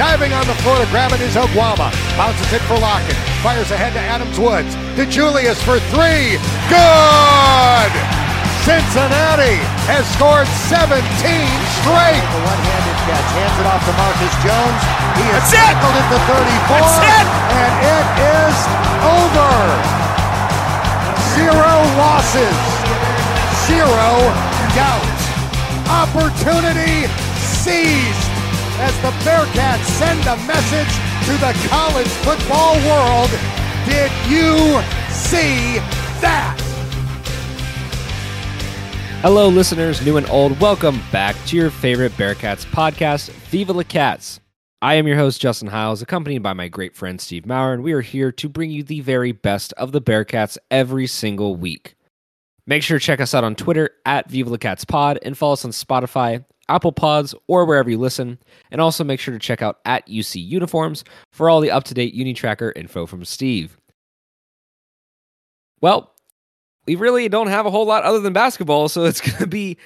Diving on the floor to grab it is Oguama. Bounces it for Lockett. Fires ahead to Adams Woods. DeJulius for three. Good! Cincinnati has scored 17 straight. The one-handed catch. Hands it off to Marcus Jones. He is tackled at the 34. That's it. And it is over. Zero losses. Zero doubt. Opportunity seized as the Bearcats send a message to the college football world. Did you see that? Hello, listeners, new and old. Welcome back to your favorite Bearcats podcast, Viva La Cats. I am your host, Justin Hiles, accompanied by my great friend Steve Maurer, and we are here to bring you the very best of the Bearcats every single week. Make sure to check us out on Twitter at Viva La Cats Pod and follow us on Spotify, Apple Pods, or wherever you listen. And also make sure to check out at UC Uniforms for all the up to date Unitracker info from Steve. Well, we really don't have a whole lot other than basketball, so it's going to be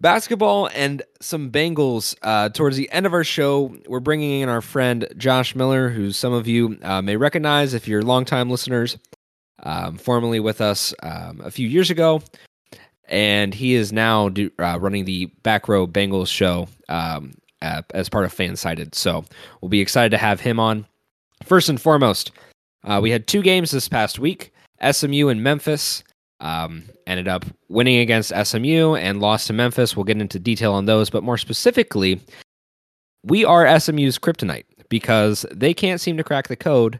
basketball and some Bengals. Uh, towards the end of our show, we're bringing in our friend Josh Miller, who some of you uh, may recognize if you're longtime listeners, um, formerly with us um, a few years ago. And he is now do, uh, running the Back Row Bengals show um, uh, as part of Fansided. So we'll be excited to have him on. First and foremost, uh, we had two games this past week SMU and Memphis. Um, ended up winning against SMU and lost to Memphis. We'll get into detail on those, but more specifically, we are SMU's kryptonite because they can't seem to crack the code.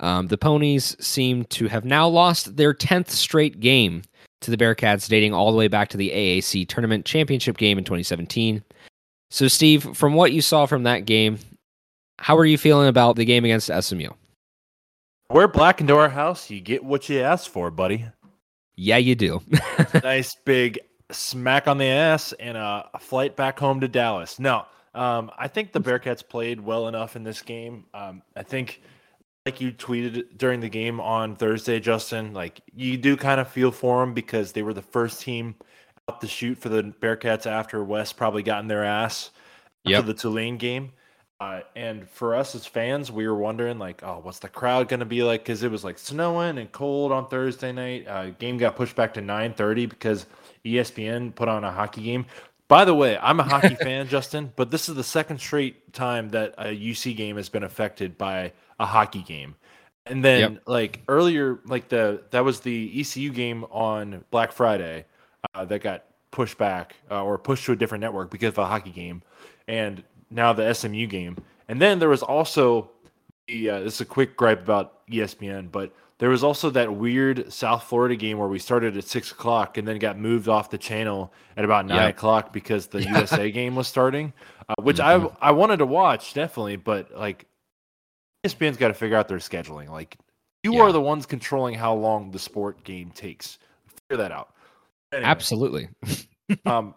Um, the Ponies seem to have now lost their 10th straight game to the Bearcats, dating all the way back to the AAC tournament championship game in 2017. So, Steve, from what you saw from that game, how are you feeling about the game against SMU? We're black into our house, you get what you ask for, buddy. Yeah, you do. nice big smack on the ass and a, flight back home to Dallas. No, um, I think the Bearcats played well enough in this game. Um, I think, like you tweeted during the game on Thursday, Justin, like you do kind of feel for them because they were the first team out to shoot for the Bearcats after Wes probably got in their ass Yep. after the Tulane game. Uh, and for us as fans, we were wondering like, oh, what's the crowd going to be like? Because it was like snowing and cold on Thursday night. Uh, game got pushed back to 9:30 because ESPN put on a hockey game. By the way, I'm a hockey fan, Justin, but this is the second straight time that a UC game has been affected by a hockey game. And then Yep. like earlier, like the that was the ECU game on Black Friday uh, that got pushed back uh, or pushed to a different network because of a hockey game, and now the SMU game. And then there was also the uh, this is a quick gripe about ESPN, but there was also that weird South Florida game where we started at six o'clock and then got moved off the channel at about nine o'clock because the USA game was starting, uh, which I I wanted to watch definitely, but like ESPN's got to figure out their scheduling. Like you Yeah. are the ones controlling how long the sport game takes. Figure that out. Anyway, Absolutely. um,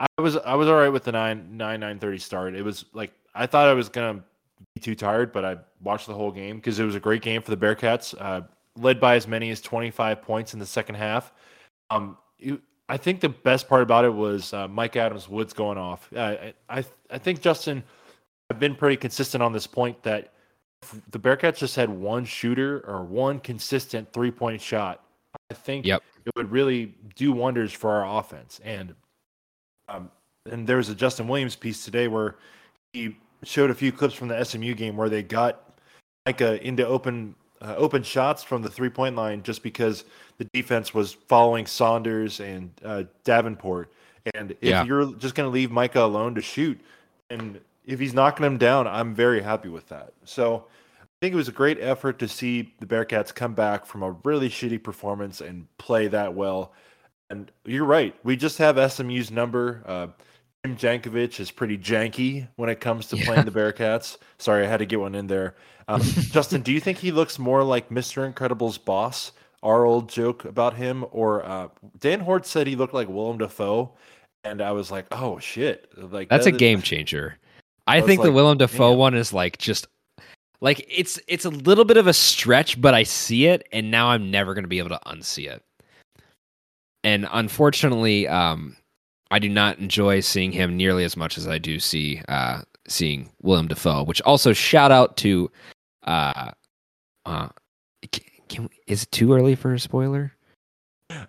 I was I was all right with the nine nine nine thirty start. It was like I thought I was gonna be too tired, but I watched the whole game because it was a great game for the Bearcats. Uh, led by as many as twenty five points in the second half. Um, I think the best part about it was uh, Mike Adams Woods going off. Uh, I I I think Justin, I've been pretty consistent on this point that if the Bearcats just had one shooter or one consistent three point shot. I think Yep. it would really do wonders for our offense. And um, and there was a Justin Williams piece today where he showed a few clips from the SMU game where they got Mika into open uh, open shots from the three point line just because the defense was following Saunders and uh, Davenport. And if Yeah. you're just going to leave Mika alone to shoot, and if he's knocking him down, I'm very happy with that. So I think it was a great effort to see the Bearcats come back from a really shitty performance and play that well. And you're right. We just have SMU's number. Uh, Tim Jankovich is pretty janky when it comes to yeah. playing the Bearcats. Sorry, I had to get one in there. Um, Justin, do you think he looks more like Mr. Incredible's boss? Our old joke about him, or uh, Dan Hoard said he looked like Willem Dafoe, and I was like, oh shit, like that's that a game changer. I, I think like, the Willem Dafoe damn. one is like just like it's it's a little bit of a stretch, but I see it, and now I'm never going to be able to unsee it. And unfortunately, um, I do not enjoy seeing him nearly as much as I do see uh, seeing William Dafoe. Which also shout out to, uh, uh, can, can is it too early for a spoiler?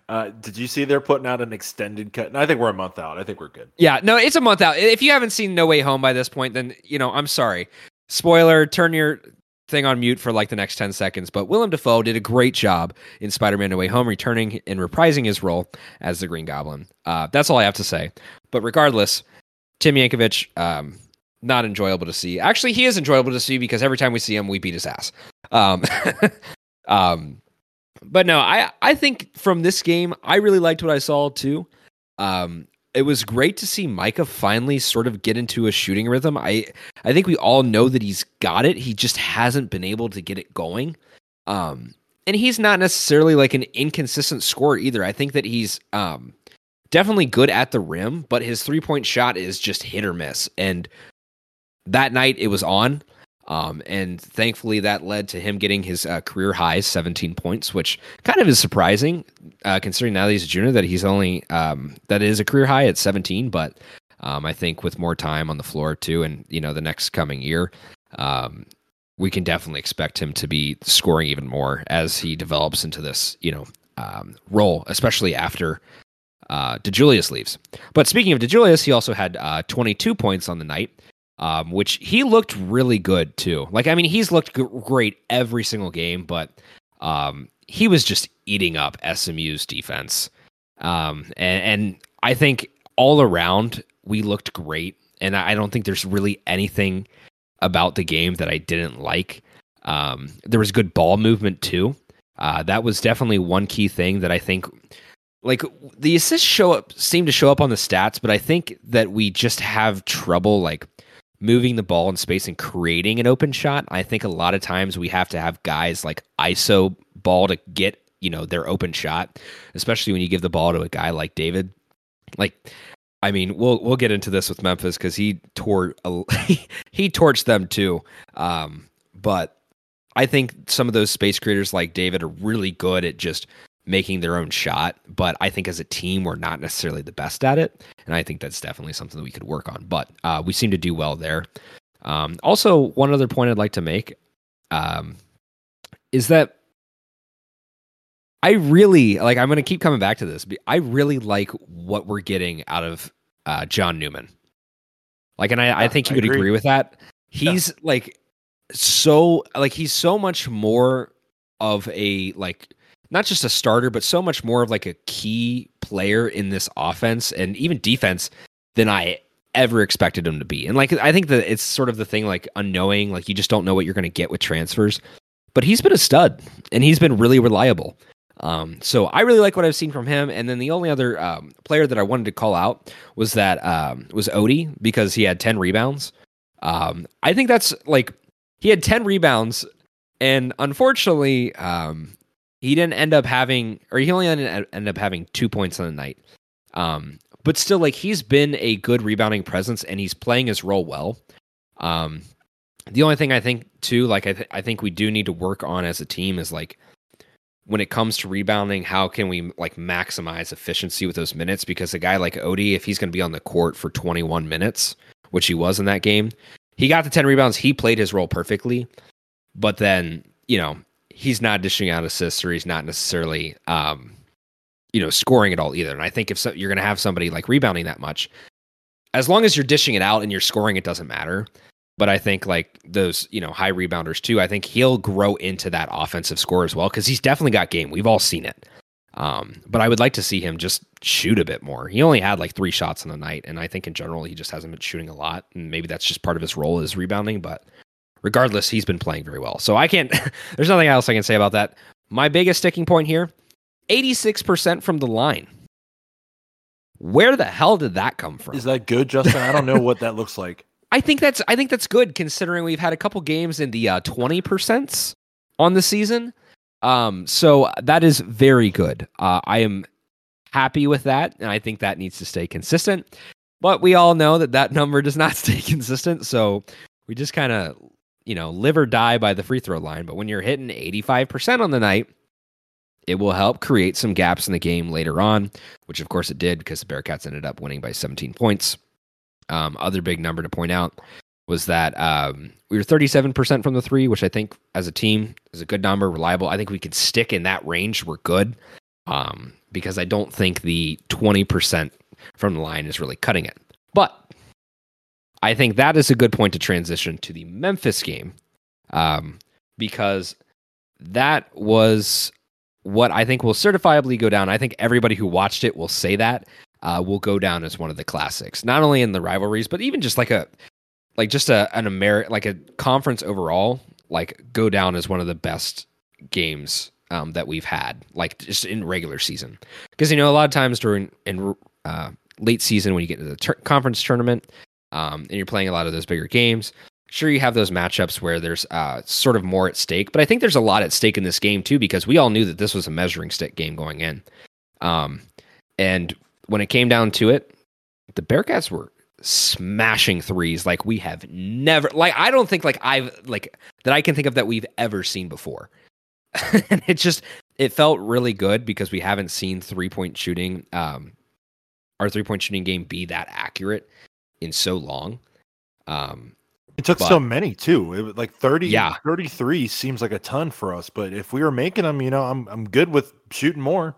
Uh, did you see they're putting out an extended cut? I think we're a month out. I think we're good. Yeah, no, it's a month out. If you haven't seen No Way Home by this point, then you know I'm sorry. Spoiler: turn your thing on mute for like the next 10 seconds. But Willem Dafoe did a great job in Spider Man No Way Home, returning and reprising his role as the Green Goblin. Uh, that's all I have to say. But regardless, Tim Yankovich, um, not enjoyable to see. Actually, he is enjoyable to see because every time we see him, we beat his ass. Um, um, but no, I, I think from this game, I really liked what I saw too. Um, it was great to see Mika finally sort of get into a shooting rhythm. I I think we all know that he's got it. He just hasn't been able to get it going. Um, and he's not necessarily like an inconsistent scorer either. I think that he's um, definitely good at the rim, but his three point shot is just hit or miss. And that night it was on. Um, and thankfully, that led to him getting his uh, career high, 17 points, which kind of is surprising, uh, considering now that he's a junior that he's only um, that is a career high at 17. But um, I think with more time on the floor too, and you know the next coming year, um, we can definitely expect him to be scoring even more as he develops into this you know um, role, especially after uh, DeJulius leaves. But speaking of DeJulius, he also had uh, 22 points on the night um, which he looked really good too. Like, I mean, he's looked g- great every single game, but um, he was just eating up SMU's defense. Um, and, and I think all around we looked great, and I don't think there's really anything about the game that I didn't like. Um, there was good ball movement too. Uh, that was definitely one key thing that I think like the assists show up seem to show up on the stats, but I think that we just have trouble like moving the ball in space and creating an open shot. I think a lot of times we have to have guys like ISO ball to get, you know, their open shot, especially when you give the ball to a guy like David. Like I mean, we'll we'll get into this with Memphis cuz he tore he torched them too. Um, but I think some of those space creators like David are really good at just making their own shot. But I think as a team, we're not necessarily the best at it. And I think that's definitely something that we could work on. But uh, we seem to do well there. Um, also, one other point I'd like to make um, is that I really like, I'm going to keep coming back to this. I really like what we're getting out of uh, John Newman. Like, and I, yeah, I think you would agree. agree with that. He's yeah. like so, like, he's so much more of a like not just a starter, but so much more of like a key player in this offense and even defense than I ever expected him to be. And like I think that it's sort of the thing like unknowing, like you just don't know what you're going to get with transfers. But he's been a stud and he's been really reliable. Um, so I really like what I've seen from him. And then the only other um, player that I wanted to call out was that um, was Ody because he had 10 rebounds. Um, I think that's like he had 10 rebounds and unfortunately, um, he didn't end up having, or he only ended, up having two points on the night. Um, but still, like he's been a good rebounding presence, and he's playing his role well. Um, the only thing I think too, like I, th- I think we do need to work on as a team is like when it comes to rebounding, how can we like maximize efficiency with those minutes? Because a guy like Ody, if he's going to be on the court for 21 minutes, which he was in that game, he got the 10 rebounds. He played his role perfectly. But then, you know, he's not dishing out assists or he's not necessarily um, you know scoring at all either. And I think if so, you're going to have somebody like rebounding that much, as long as you're dishing it out and you're scoring, it doesn't matter. But I think like those you know high rebounders too. I think he'll grow into that offensive score as well because he's definitely got game. We've all seen it. Um, but I would like to see him just shoot a bit more. He only had like three shots in the night, and I think in general he just hasn't been shooting a lot. And maybe that's just part of his role is rebounding. But regardless, he's been playing very well. So I can't, there's nothing else I can say about that. My biggest sticking point here 86% from the line. Where the hell did that come from? Is that good, Justin? I don't know what that looks like. I think that's I think that's good considering we've had a couple games in the uh, twenty percent on the season. Um, so that is very good. Uh, I am happy with that, and I think that needs to stay consistent. But we all know that that number does not stay consistent, so we just kind of you know live or die by the free throw line. But when you're hitting eighty five percent on the night, it will help create some gaps in the game later on, which of course it did because the Bearcats ended up winning by 17 points. Um, other big number to point out was that um, we were 37% from the three, which I think as a team is a good number, reliable. I think we could stick in that range. We're good um, because I don't think the 20% from the line is really cutting it. But I think that is a good point to transition to the Memphis game um, because that was what I think will certifiably go down. I think everybody who watched it will say that uh, will go down as one of the classics, not only in the rivalries, but even just like a like just a an Ameri- like a conference overall, like go down as one of the best games um, that we've had, like just in regular season. Because you know a lot of times during in uh, late season when you get into the ter- conference tournament um, and you're playing a lot of those bigger games, sure you have those matchups where there's uh, sort of more at stake, but I think there's a lot at stake in this game too because we all knew that this was a measuring stick game going in. Um, and when it came down to it, the Bearcats were smashing threes like we have never like I don't think like I've like that I can think of that we've ever seen before. and it just it felt really good because we haven't seen three point shooting um our three point shooting game be that accurate in so long. Um it took But- so many too. It was like 30, Yeah. 33 seems like a ton for us. But if we were making them, you know, I'm I'm good with shooting more.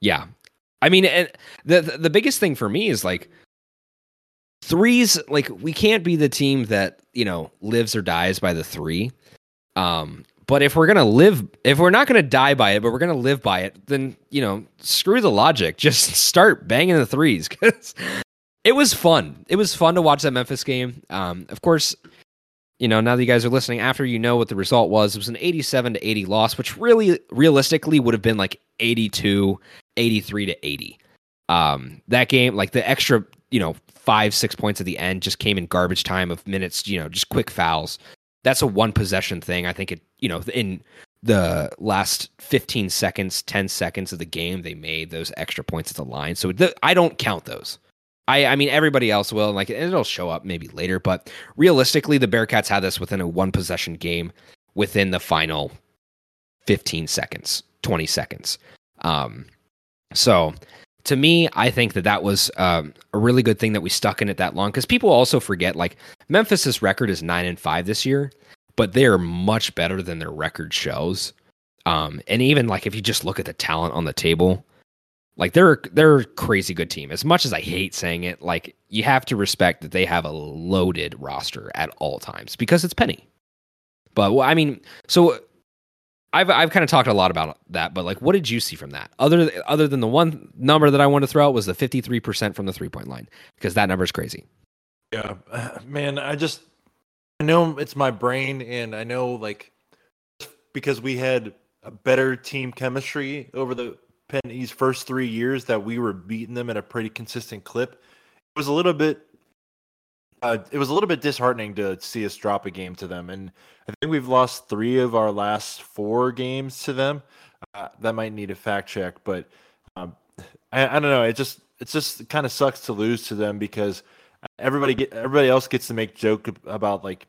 Yeah. I mean, and the the the biggest thing for me is like threes. Like we can't be the team that you know lives or dies by the three. Um, but if we're gonna live, if we're not gonna die by it, but we're gonna live by it, then you know, screw the logic. Just start banging the threes because it was fun. It was fun to watch that Memphis game. Um, of course, you know, now that you guys are listening, after you know what the result was, it was an 87 to 80 loss, which really realistically would have been like 82, 83 to 80. Um, that game, like the extra, you know, five, six points at the end just came in garbage time of minutes, you know, just quick fouls. That's a one possession thing. I think it, you know, in the last 15 seconds, 10 seconds of the game, they made those extra points at the line. So the, I don't count those. I, I mean, everybody else will, and like it'll show up maybe later, but realistically, the Bearcats had this within a one possession game within the final 15 seconds, 20 seconds. Um, so to me, I think that that was um, a really good thing that we stuck in it that long because people also forget like Memphis's record is nine and five this year, but they are much better than their record shows. Um, and even like if you just look at the talent on the table, like they're they're a crazy good team. As much as I hate saying it, like you have to respect that they have a loaded roster at all times because it's Penny. But well, I mean, so I've I've kind of talked a lot about that, but like, what did you see from that? Other other than the one number that I wanted to throw out was the fifty three percent from the three point line because that number is crazy. Yeah, man, I just I know it's my brain, and I know like because we had a better team chemistry over the Penny's first three years that we were beating them at a pretty consistent clip. It was a little bit. Uh, it was a little bit disheartening to see us drop a game to them, and I think we've lost three of our last four games to them. Uh, that might need a fact check, but um, I, I don't know. It just it just kind of sucks to lose to them because everybody get everybody else gets to make joke about like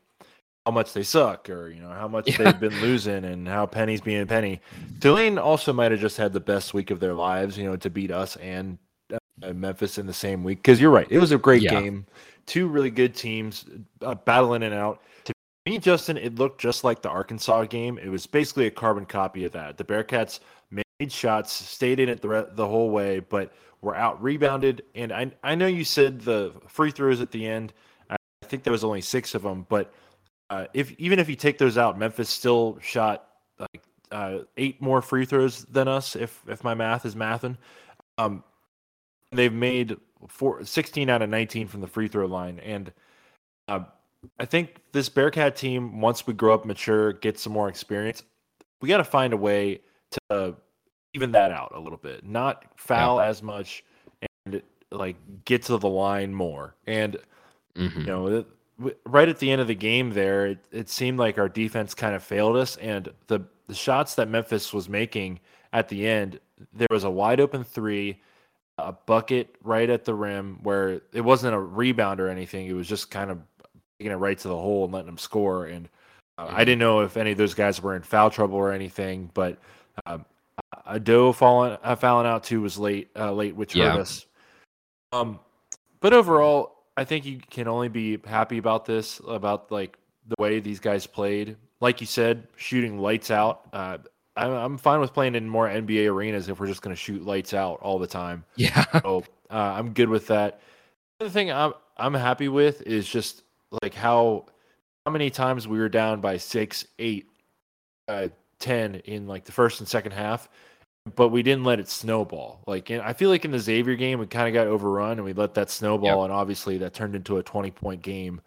how much they suck or you know how much Yeah. they've been losing and how Penny's being a Penny. Tulane also might have just had the best week of their lives, you know, to beat us and uh, Memphis in the same week. Because you're right, it was a great Yeah. game. Two really good teams uh, battling it out. To me, Justin, it looked just like the Arkansas game. It was basically a carbon copy of that. The Bearcats made shots, stayed in it the re- the whole way, but were out rebounded. And I I know you said the free throws at the end. I think there was only six of them, but uh, if even if you take those out, Memphis still shot like uh, eight more free throws than us, if if my math is mathing. Um, they've made four, 16 out of 19 from the free throw line, and uh, I think this Bearcat team, once we grow up, mature, get some more experience, we got to find a way to even that out a little bit, not foul as much, and like get to the line more. And Mhm. you know, it- right at the end of the game, there it, it seemed like our defense kind of failed us, and the the shots that Memphis was making at the end, there was a wide open three, a bucket right at the rim where it wasn't a rebound or anything. It was just kind of taking it right to the hole and letting them score. And uh, I Mhm. didn't know if any of those guys were in foul trouble or anything, but um, Ado falling uh, fouling out too was late, uh, late, which Yeah. hurt us. Um, but overall, I think you can only be happy about this, about like the way these guys played. Like you said, shooting lights out. Uh, I'm, I'm fine with playing in more NBA arenas if we're just going to shoot lights out all the time. Yeah. So uh, I'm good with that. The other thing I'm I'm happy with is just like how how many times we were down by six, eight, uh, ten in like the first and second half, but we didn't let it snowball. Like I feel like in the Xavier game we kind of got overrun and we let that snowball, and obviously that turned into a 20 point game,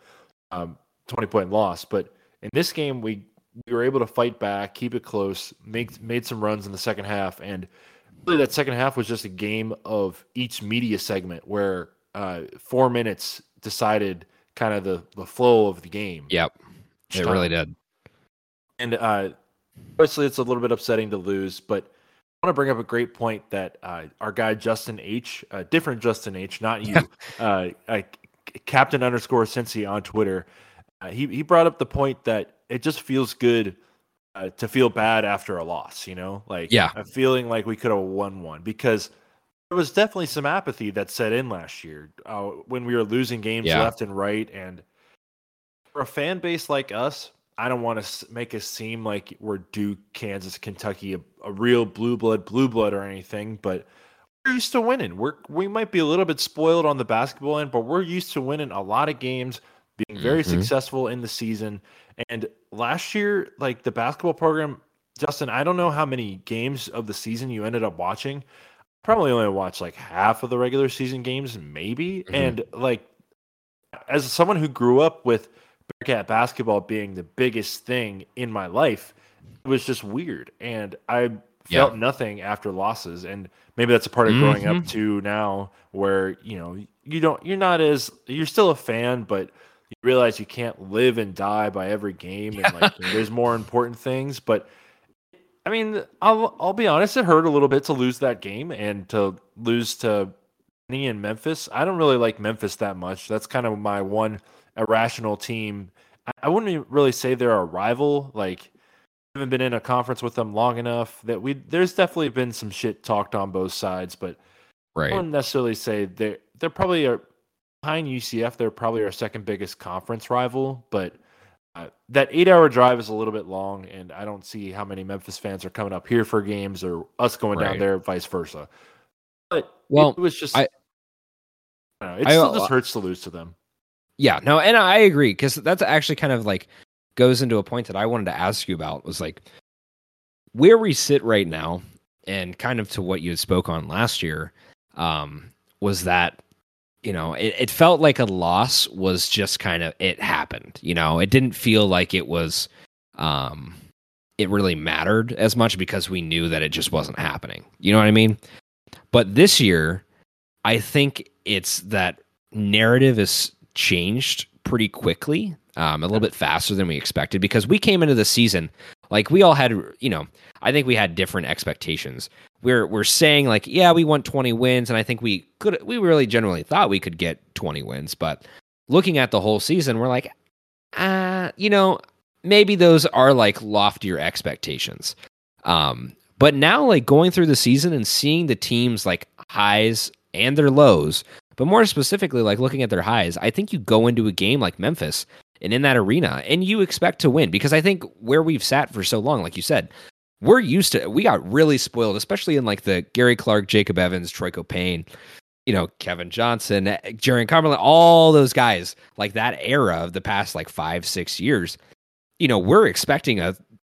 um, 20 point loss. But in this game we we were able to fight back, keep it close, make made some runs in the second half, and really that second half was just a game of each media segment where uh, four minutes decided kind of the, the flow of the game. Yep. It really did. And uh, obviously, it's a little bit upsetting to lose, but want to bring up a great point that uh, our guy Justin H, uh, different Justin H, not you, uh, Captain underscore Cincy on Twitter, uh, he he brought up the point that it just feels good uh, to feel bad after a loss. You know, like Yeah. a feeling like we could have won one because there was definitely some apathy that set in last year uh, when we were losing games Yeah. left and right, and for a fan base like us, I don't want to make us seem like we're Duke, Kansas, Kentucky, a, a real blue blood, blue blood or anything, but we're used to winning. We're we might be a little bit spoiled on the basketball end, but we're used to winning a lot of games, being very Mhm. successful in the season. And last year, like the basketball program, Justin, I don't know how many games of the season you ended up watching. Probably only watched like half of the regular season games, maybe. Mhm. And like as someone who grew up with Bearcat basketball being the biggest thing in my life, it was just weird. And I Yeah. felt nothing after losses. And maybe that's a part of growing up Mhm. too now where, you know, you don't you're not as you're still a fan, but you realize you can't live and die by every game and like there's more important things. But I mean, I'll I'll be honest, it hurt a little bit to lose that game and to lose to Penny in Memphis. I don't really like Memphis that much. That's kind of my one irrational team. I, wouldn't really say they're a rival. Like, haven't been in a conference with them long enough that we. There's definitely been some shit talked on both sides, but right. I wouldn't necessarily say they're they're probably a behind UCF. They're probably our second biggest conference rival, but. Uh, that eight-hour drive is a little bit long, and I don't see how many Memphis fans are coming up here for games, or us going down there, vice versa. But Well, it was just I- I don't know, it I- still just hurts to lose to them. Yeah, no, and I agree because that's actually kind of like goes into a point that I wanted to ask you about was like where we sit right now, and kind of to what you had spoke on last year, um, was that you know it, it felt like a loss was just kind of it happened. You know, it didn't feel like it was, um, it really mattered as much because we knew that it just wasn't happening. You know what I mean? But this year, I think it's that narrative is changed pretty quickly, um, a little bit faster than we expected because we came into the season like we all had, you know, I think we had different expectations. We're we're saying like, yeah, we want 20 wins, and I think we could, we really generally thought we could get 20 wins, but looking at the whole season, we're like, uh, you know, maybe those are like loftier expectations. Um, but now like going through the season and seeing the teams like highs and their lows, but more specifically like looking at their highs, I think you go into a game like Memphis and in that arena and you expect to win because I think where we've sat for so long, like you said, we're used to we got really spoiled, especially in like the Gary Clark, Jacob Evans, Troy Caupain, you know, Kevin Johnson, eh, Jarron Cumberland, all those guys, like that era of the past like five, six years, you know, we're expecting a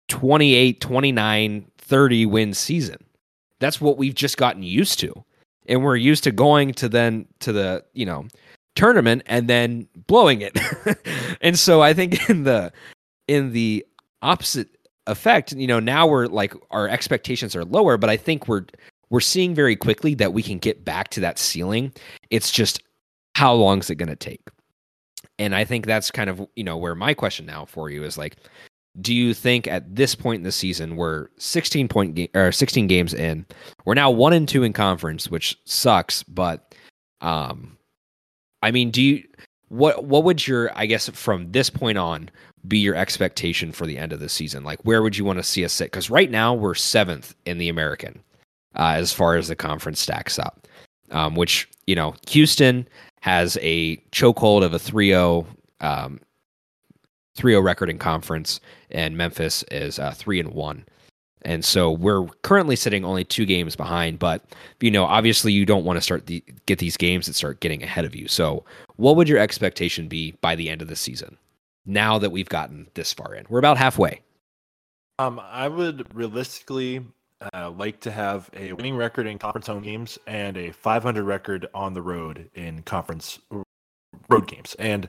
28, 29, 30 win season. That's what we've just gotten used to. And we're used to going to then to the, you know, tournament and then blowing it. and so I think in the in the opposite effect, you know, now we're like our expectations are lower, but I think we're we're seeing very quickly that we can get back to that ceiling. It's just how long is it going to take? And I think that's kind of, you know, where my question now for you is like, do you think at this point in the season we're 16 point ga- or 16 games in, we're now one and two in conference, which sucks, but um I mean, do you what what would your I guess from this point on be your expectation for the end of the season? Like where would you want to see us sit? Because right now we're seventh in the American uh, as far as the conference stacks up. Um, which, you know, Houston has a chokehold of a 3-0 um 3-0 record in conference and Memphis is uh, 3 and 1. And so we're currently sitting only two games behind, but you know, obviously you don't want to start the get these games that start getting ahead of you. So, what would your expectation be by the end of the season? Now that we've gotten this far in, we're about halfway. Um, I would realistically uh, like to have a winning record in conference home games and a 500 record on the road in conference road games. And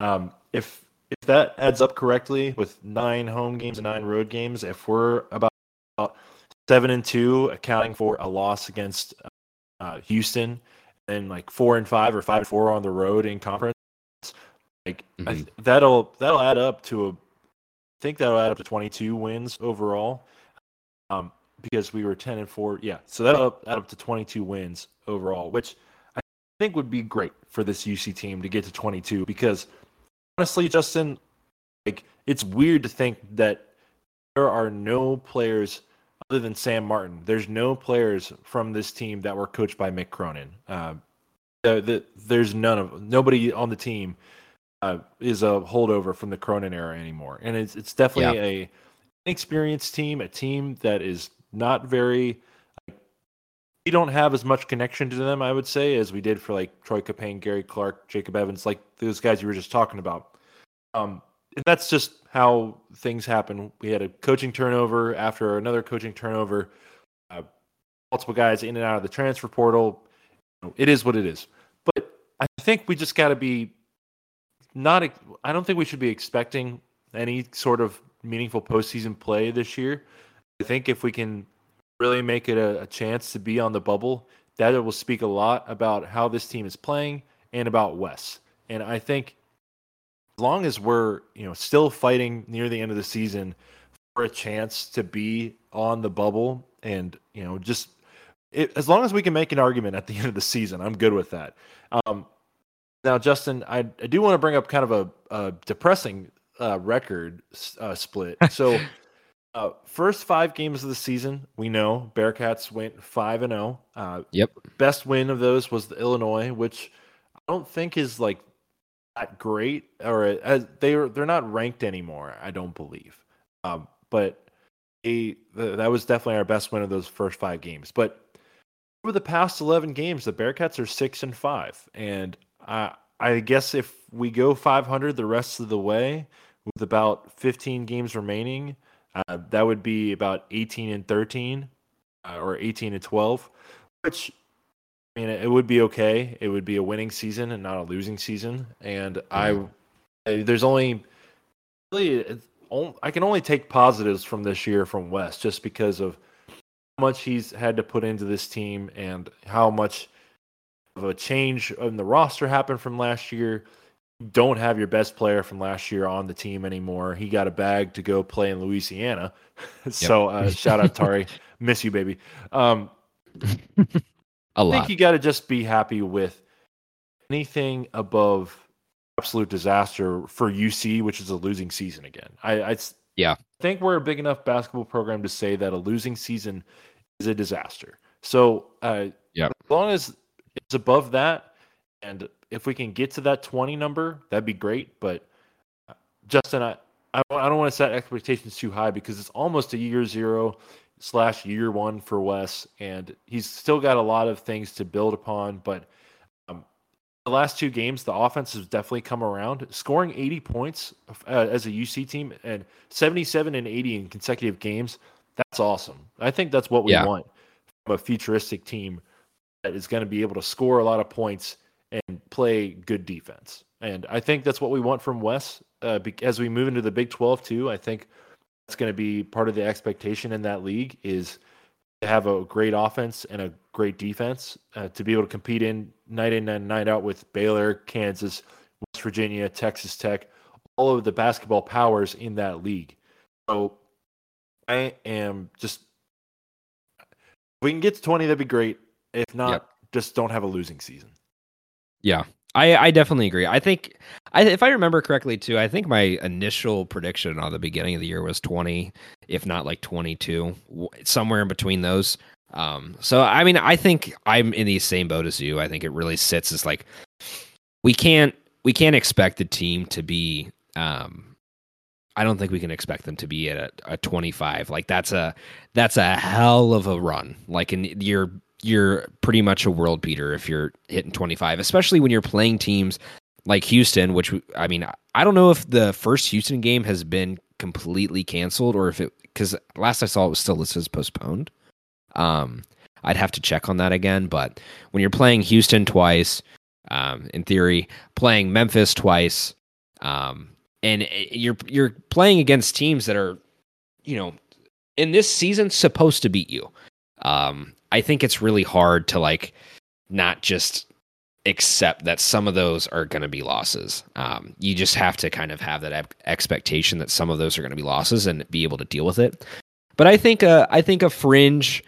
um, if if that adds up correctly with nine home games and nine road games, if we're about seven and two, accounting for a loss against uh, Houston, and like four and five or five and four on the road in conference. Like mm-hmm. I, that'll that'll add up to a, I think that'll add up to 22 wins overall. Um, because we were 10 and four, yeah. So that'll add up to 22 wins overall, which I think would be great for this UC team to get to 22. Because honestly, Justin, like it's weird to think that there are no players other than Sam Martin, there's no players from this team that were coached by Mick Cronin. Uh, the, the, there's none of nobody on the team uh, is a holdover from the Cronin era anymore, and it's it's definitely yeah. a inexperienced team, a team that is not very. We don't have as much connection to them, I would say, as we did for like Troy Caupain, Gary Clark, Jacob Evans, like those guys you were just talking about. Um, and that's just how things happen. We had a coaching turnover after another coaching turnover, uh, multiple guys in and out of the transfer portal. It is what it is. But I think we just got to be not. I don't think we should be expecting any sort of meaningful postseason play this year. I think if we can really make it a, a chance to be on the bubble, that will speak a lot about how this team is playing and about Wes. And I think as long as we're you know still fighting near the end of the season for a chance to be on the bubble and you know just it, as long as we can make an argument at the end of the season i'm good with that um, now justin I, I do want to bring up kind of a, a depressing uh, record uh, split so uh, first five games of the season we know bearcats went 5 and 0 uh, yep best win of those was the illinois which i don't think is like that great, or as they're they're not ranked anymore. I don't believe, um, but they, the, that was definitely our best win of those first five games. But over the past eleven games, the Bearcats are six and five, and I I guess if we go 500 the rest of the way with about 15 games remaining, uh, that would be about 18 and 13 uh, or 18 and 12, which I mean, it would be okay. It would be a winning season and not a losing season. And mm-hmm. I, there's only really, I can only take positives from this year from Wes just because of how much he's had to put into this team and how much of a change in the roster happened from last year. Don't have your best player from last year on the team anymore. He got a bag to go play in Louisiana. so uh, shout out Tari, miss you, baby. Um, a lot. I think you got to just be happy with anything above absolute disaster for UC, which is a losing season again. I, I yeah think we're a big enough basketball program to say that a losing season is a disaster. So uh, yeah, as long as it's above that, and if we can get to that twenty number, that'd be great. But uh, Justin, I I, I don't want to set expectations too high because it's almost a year zero slash year one for Wes, and he's still got a lot of things to build upon. But um, the last two games, the offense has definitely come around, scoring 80 points uh, as a UC team and 77 and 80 in consecutive games. That's awesome. I think that's what we yeah. want from a futuristic team that is going to be able to score a lot of points and play good defense. And I think that's what we want from Wes uh, as we move into the Big 12 too. I think that's going to be part of the expectation in that league is to have a great offense and a great defense uh, to be able to compete in night in and night out with Baylor, Kansas, West Virginia, Texas Tech, all of the basketball powers in that league. So I am just if we can get to 20, that'd be great. If not, yep. just don't have a losing season. Yeah. I, I definitely agree. I think, I, if I remember correctly, too, I think my initial prediction on the beginning of the year was 20, if not like 22, somewhere in between those. Um, so, I mean, I think I'm in the same boat as you. I think it really sits as like, we can't, we can't expect the team to be, um, I don't think we can expect them to be at a, a 25. Like that's a, that's a hell of a run. Like, in you're you're pretty much a world beater if you're hitting 25, especially when you're playing teams like Houston, which I mean, I don't know if the first Houston game has been completely canceled or if it because last I saw it was still listed as postponed. Um, I'd have to check on that again, but when you're playing Houston twice, um, in theory, playing Memphis twice, um, and you're you're playing against teams that are, you know, in this season supposed to beat you. Um, I think it's really hard to like not just accept that some of those are going to be losses. Um, you just have to kind of have that expectation that some of those are going to be losses and be able to deal with it. But I think uh, I think a fringe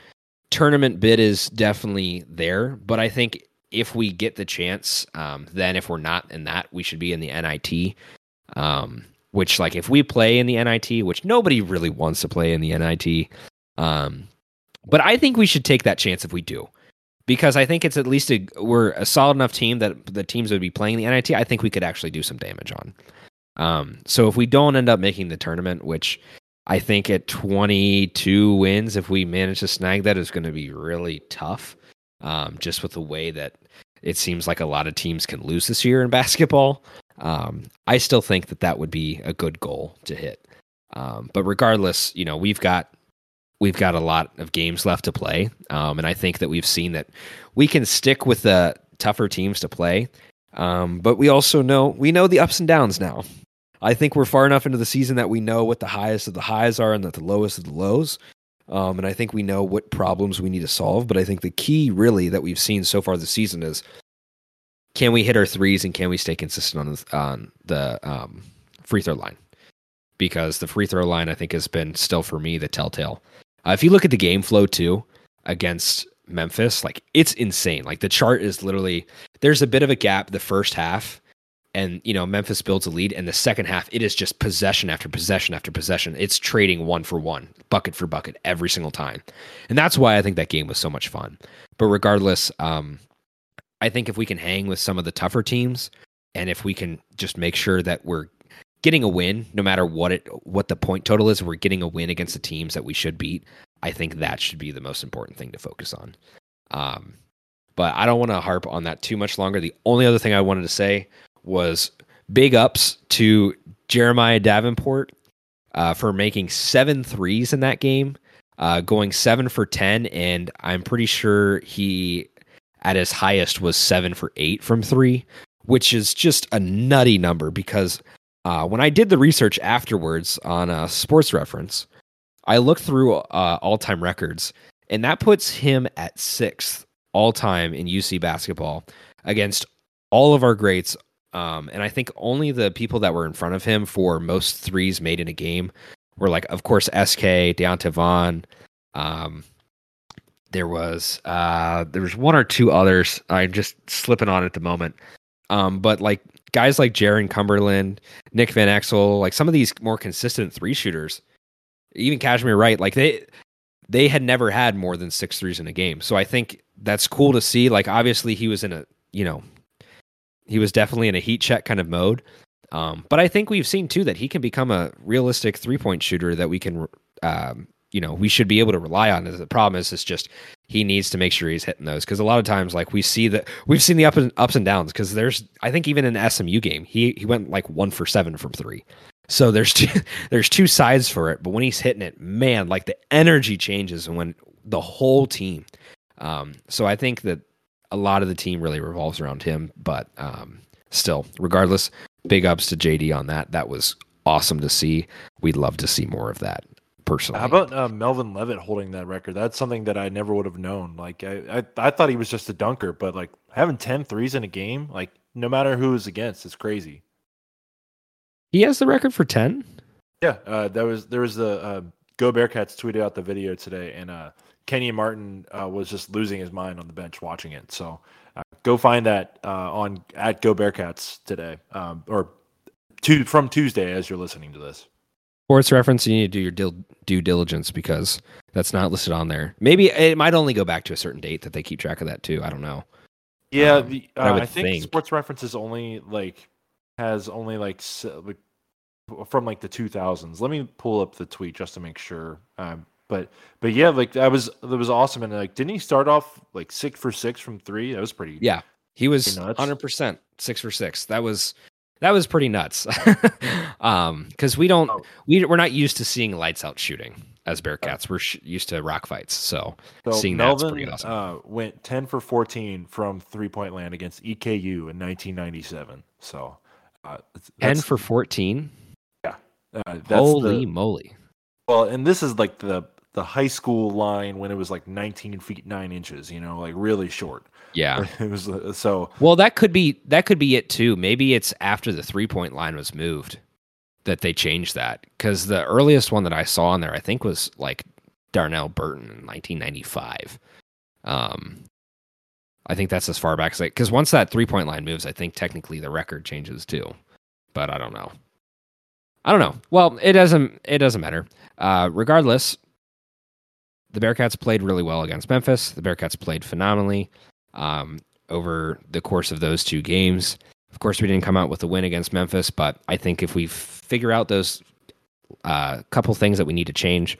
tournament bid is definitely there. But I think if we get the chance, um, then if we're not in that, we should be in the NIT. Um, which like if we play in the NIT, which nobody really wants to play in the NIT, um, but I think we should take that chance if we do, because I think it's at least a, we're a solid enough team that the teams would be playing the NIT. I think we could actually do some damage on. Um, so if we don't end up making the tournament, which I think at 22 wins, if we manage to snag that, is going to be really tough. Um, just with the way that it seems like a lot of teams can lose this year in basketball. Um, I still think that that would be a good goal to hit. Um, but regardless, you know, we've got we've got a lot of games left to play. Um, and I think that we've seen that we can stick with the tougher teams to play. Um, but we also know we know the ups and downs now. I think we're far enough into the season that we know what the highest of the highs are and that the lowest of the lows. Um, and I think we know what problems we need to solve. But I think the key, really, that we've seen so far this season is can we hit our threes and can we stay consistent on the, on the um, free throw line? Because the free throw line, I think, has been still for me the telltale. Uh, if you look at the game flow too against Memphis, like it's insane. Like the chart is literally there's a bit of a gap the first half, and you know Memphis builds a lead, and the second half it is just possession after possession after possession. It's trading one for one, bucket for bucket every single time, and that's why I think that game was so much fun. But regardless, um, I think if we can hang with some of the tougher teams, and if we can just make sure that we're getting a win, no matter what it what the point total is, we're getting a win against the teams that we should beat. I think that should be the most important thing to focus on. Um, but I don't want to harp on that too much longer. The only other thing I wanted to say was big ups to Jeremiah Davenport uh, for making seven threes in that game, uh, going seven for 10. And I'm pretty sure he, at his highest, was seven for eight from three, which is just a nutty number because uh, when I did the research afterwards on a sports reference, I looked through uh, all time records, and that puts him at sixth all time in UC basketball against all of our greats. Um, and I think only the people that were in front of him for most threes made in a game were like, of course, SK, Deonta Vaughn. Um, there was uh, there was one or two others. I'm just slipping on at the moment. Um, but like guys like Jarron Cumberland, Nick Van Exel, like some of these more consistent three shooters, even Cashmere Wright, like they they had never had more than six threes in a game. So I think that's cool to see. Like obviously he was in a you know he was definitely in a heat check kind of mode. Um, but I think we've seen too that he can become a realistic three point shooter that we can um, you know we should be able to rely on. The problem is it's just he needs to make sure he's hitting those because a lot of times like we see that we've seen the ups and ups and downs because there's I think even in the SMU game he he went like one for seven from three. So there's two, there's two sides for it, but when he's hitting it, man, like the energy changes and when the whole team. Um, so I think that a lot of the team really revolves around him, but um, still, regardless, big ups to JD on that. That was awesome to see. We'd love to see more of that personally. How about uh, Melvin Levett holding that record? That's something that I never would have known. Like I, I, I thought he was just a dunker, but like having 10 threes in a game, like no matter who is against, it's crazy. he has the record for 10? Yeah, uh, that was there was the uh, Go Bearcats tweeted out the video today, and uh, Kenyon Martin uh, was just losing his mind on the bench watching it. So uh, go find that uh, on at Go Bearcats today, um, or from Tuesday as you're listening to this. Sports reference, you need to do your dil- due diligence because that's not listed on there. Maybe it might only go back to a certain date that they keep track of that too. I don't know. Yeah, Um, the, I uh, would I think, think. Sports Reference is only like has only like, like from like the 2000s. Let me pull up the tweet just to make sure. Um, but but yeah, like that was that was awesome. And like, didn't he start off like six for six from three? That was pretty. Yeah, he was nuts. hundred percent six for six. That was that was pretty nuts. um, because we don't Oh. we we're not used to seeing lights out shooting as Bearcats. We're sh- used to rock fights. So So seeing that's pretty awesome. uh, went 10 for 14 from three point land against EKU in 1997. So uh, ten for fourteen. uh, that's Holy the, moly! Well, and this is like the the high school line when it was like 19 feet 9 inches, you know, like really short. Yeah. It was uh, so Well, that could be that could be it too. Maybe it's after the three point line was moved that they changed that because the earliest one that I saw on there, I think, was like Darnell Burton in 1995. Um, I think that's as far back as I because once that three point line moves, I think technically the record changes too. But I don't know. I don't know. Well, it doesn't. It doesn't matter. Uh, regardless, the Bearcats played really well against Memphis. The Bearcats played phenomenally um, over the course of those two games. Of course, we didn't come out with a win against Memphis, but I think if we figure out those uh, couple things that we need to change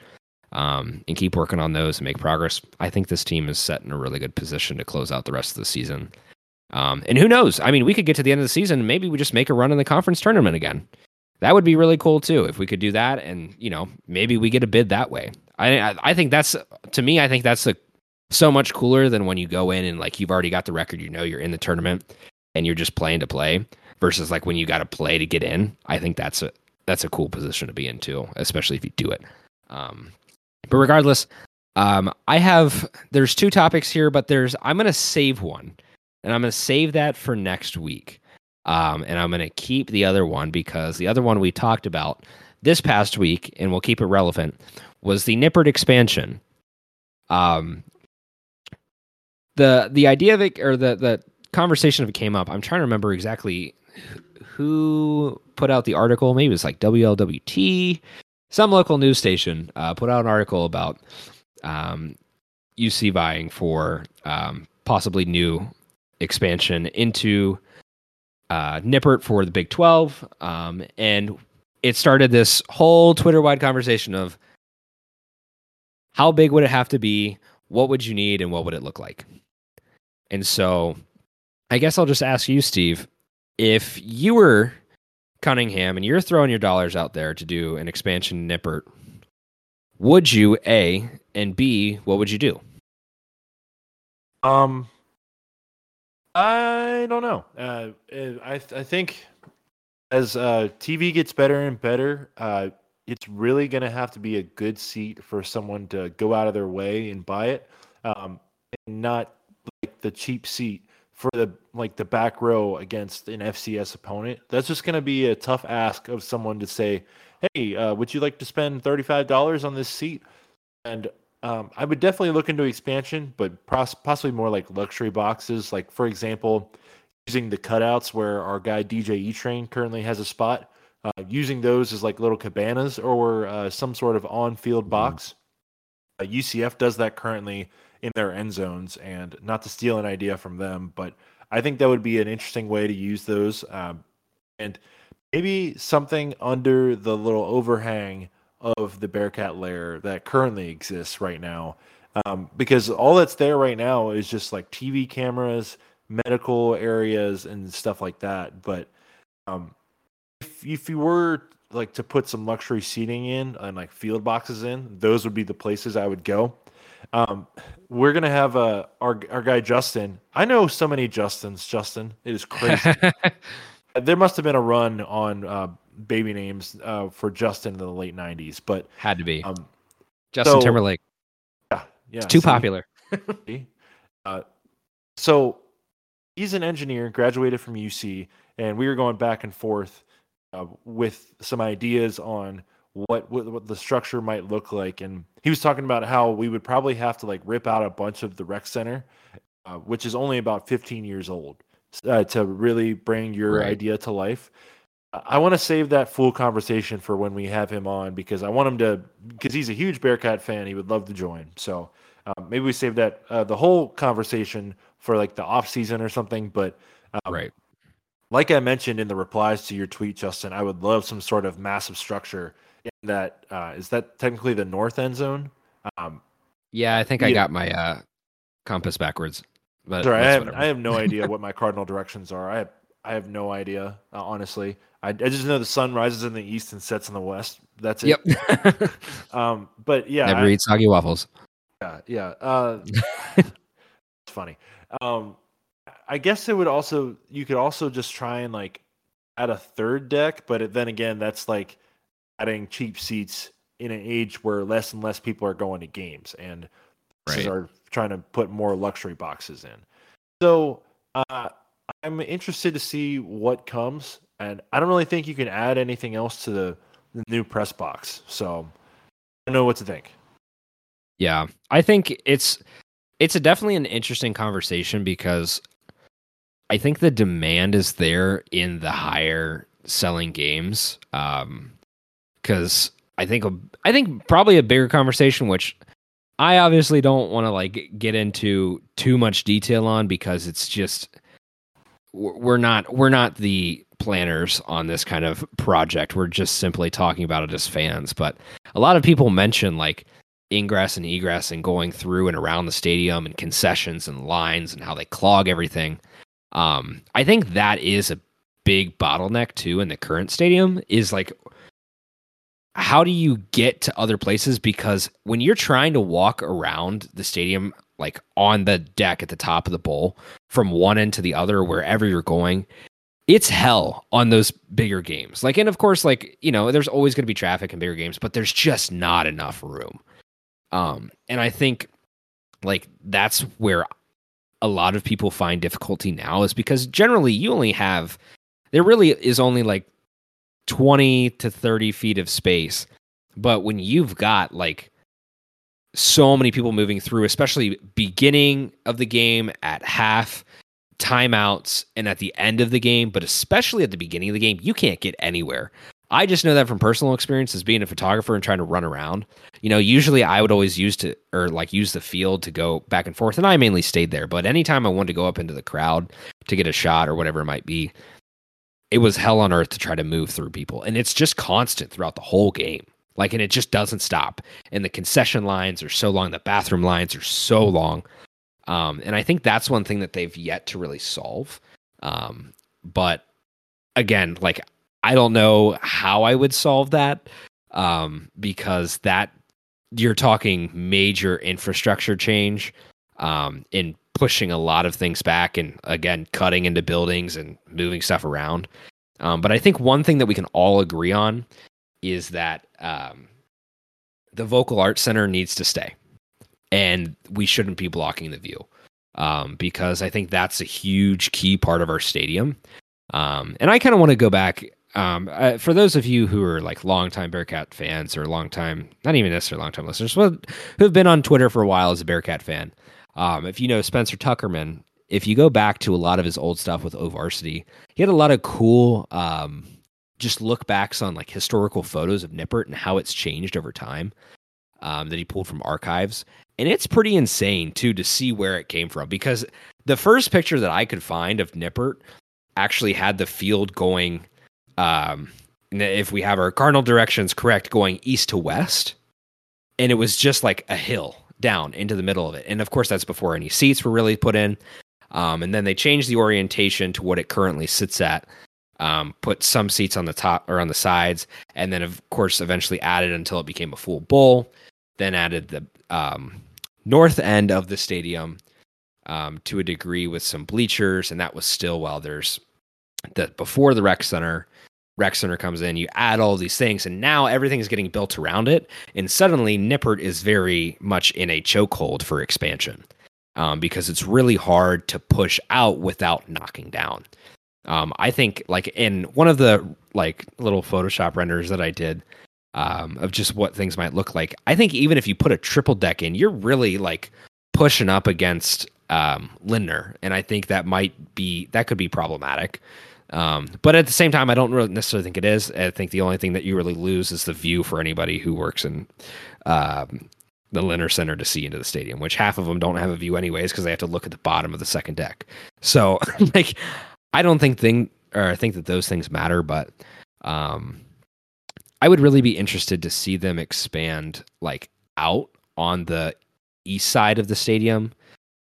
um, and keep working on those and make progress, I think this team is set in a really good position to close out the rest of the season. Um, and who knows? I mean, we could get to the end of the season maybe we just make a run in the conference tournament again. That would be really cool too if we could do that, and you know maybe we get a bid that way. I I, think that's to me I think that's a so much cooler than when you go in and like you've already got the record, you know you're in the tournament and you're just playing to play versus like when you got to play to get in. I think that's a that's a cool position to be in too, especially if you do it. Um, but regardless, um, I have there's two topics here, but there's I'm gonna save one, and I'm gonna save that for next week. Um, and I'm gonna keep the other one because the other one we talked about this past week, and we'll keep it relevant, was the Nippert expansion. Um, the the idea it or the the conversation it came up. I'm trying to remember exactly who put out the article. Maybe it was like WLWT, some local news station uh, put out an article about um, UC vying for um, possibly new expansion into uh, Nippert for the Big 12. Um, and it started this whole Twitter wide conversation of how big would it have to be? What would you need? And what would it look like? And so I guess I'll just ask you, Steve, if you were Cunningham and you're throwing your dollars out there to do an expansion Nippert, would you A and B, what would you do? Um, I don't know. Uh, I I think as uh, TV gets better and better, uh, it's really going to have to be a good seat for someone to go out of their way and buy it, um, and not like the cheap seat for the like the back row against an FCS opponent. That's just going to be a tough ask of someone to say, "Hey, uh, would you like to spend thirty five dollars on this seat?" And um, I would definitely look into expansion, but pos- possibly more like luxury boxes. Like for example, using the cutouts where our guy DJ E Train currently has a spot. Uh, using those as like little cabanas or uh, some sort of on-field box. Uh, UCF does that currently in their end zones, and not to steal an idea from them, but I think that would be an interesting way to use those. Um, and maybe something under the little overhang of the Bearcat layer that currently exists right now. Um, because all that's there right now is just like TV cameras, medical areas, and stuff like that. But um, if, if you were like to put some luxury seating in and like field boxes in, those would be the places I would go. Um, we're gonna have uh, our our guy Justin. I know so many Justins. Justin, it is crazy. there must have been a run on uh, baby names uh, for Justin in the late '90s, but Had to be. um, Justin So- Timberlake. Yeah, yeah. It's too see? popular. Uh, so he's an engineer, graduated from UC, and we were going back and forth uh, with some ideas on what, what what the structure might look like. And he was talking about how we would probably have to like rip out a bunch of the rec center, uh, which is only about 15 years old, uh, to really bring your Right. idea to life. I- want to save that full conversation for when we have him on because I want him to because he's a huge Bearcat fan. He would love to join. So um, maybe we save that uh, the whole conversation for like the off season or something. But um, right. like I mentioned in the replies to your tweet, Justin, I would love some sort of massive structure in that. Uh, is that technically the north end zone? Um, Yeah, I think I got my uh, compass backwards. But sorry, I have. I have no idea what my cardinal directions are. I have I have no idea, uh, honestly. I, I just know the sun rises in the east and sets in the west. That's it. Yep. Um, but yeah, Never I- eat soggy waffles. Yeah, yeah. Uh, it's funny. Um, I guess it would also you could also just try and like add a third deck, but it- then again, that's like adding cheap seats in an age where less and less people are going to games and Right. are trying to put more luxury boxes in. So uh, I'm interested to see what comes, and I don't really think you can add anything else to the, the new press box. So I don't know what to think. Yeah, I think it's it's a definitely an interesting conversation because I think the demand is there in the higher selling games. Um, because I think a, I think probably a bigger conversation, which I obviously don't want to like get into too much detail on because it's just we're not we're not the planners on this kind of project. We're just simply talking about it as fans. But a lot of people mention like ingress and egress and going through and around the stadium and concessions and lines and how they clog everything. Um, I think that is a big bottleneck too in the current stadium is like how do you get to other places? Because when you're trying to walk around the stadium like on the deck at the top of the bowl from one end to the other wherever you're going it's hell on those bigger games. Like and of course like you know there's always going to be traffic in bigger games but there's just not enough room. Um and i think like that's where a lot of people find difficulty now is because generally you only have there really is only like 20 to 30 feet of space. But when you've got like so many people moving through especially beginning of the game at half timeouts and at the end of the game but especially at the beginning of the game you can't get anywhere. I just know that from personal experience as being a photographer and trying to run around you know usually i would always use to or like use the field to go back and forth and i mainly stayed there. But anytime i wanted to go up into the crowd to get a shot or whatever it might be it was hell on earth to try to move through people. And it's just constant throughout the whole game. Like and it just doesn't stop. And the concession lines are so long. The bathroom lines are so long. Um, and i think that's one thing that they've yet to really solve. Um, but again like i don't know how i would solve that um, because that you're talking major infrastructure change um, in pushing a lot of things back and again cutting into buildings and moving stuff around. Um, but i think one thing that we can all agree on is that um, the vocal arts center needs to stay and we shouldn't be blocking the view um, because i think that's a huge key part of our stadium. Um, and i kind of want to go back um, uh, for those of you who are like longtime bearcat fans or longtime not even necessarily longtime listeners but who've been on twitter for a while as a bearcat fan um, if you know Spencer Tuckerman, if you go back to a lot of his old stuff with O Varsity, he had a lot of cool um, just look backs on like historical photos of Nippert and how it's changed over time um, that he pulled from archives. And it's pretty insane too to see where it came from because the first picture that I could find of Nippert actually had the field going, um, if we have our cardinal directions correct, going east to west. And it was just like a hill down into the middle of it. And of course, that's before any seats were really put in. Um, and then they changed the orientation to what it currently sits at. Um, put some seats on the top or on the sides, and then of course eventually added until it became a full bowl. Then added the um, north end of the stadium um, to a degree with some bleachers, and that was still while there's the before the rec center. Rec center comes in, you add all these things, and now everything is getting built around it. And suddenly, Nippert is very much in a chokehold for expansion um, because it's really hard to push out without knocking down. Um, I think, like in one of the like little Photoshop renders that I did um, of just what things might look like, I think even if you put a triple deck in, you're really like pushing up against um, Lindner, and I think that might be that could be problematic. Um, but at the same time, I don't really necessarily think it is. I think the only thing that you really lose is the view for anybody who works in um, the Lindner Center to see into the stadium, which half of them don't have a view anyways because they have to look at the bottom of the second deck. So, like, I don't think thing or I think that those things matter, but um, I would really be interested to see them expand like out on the east side of the stadium.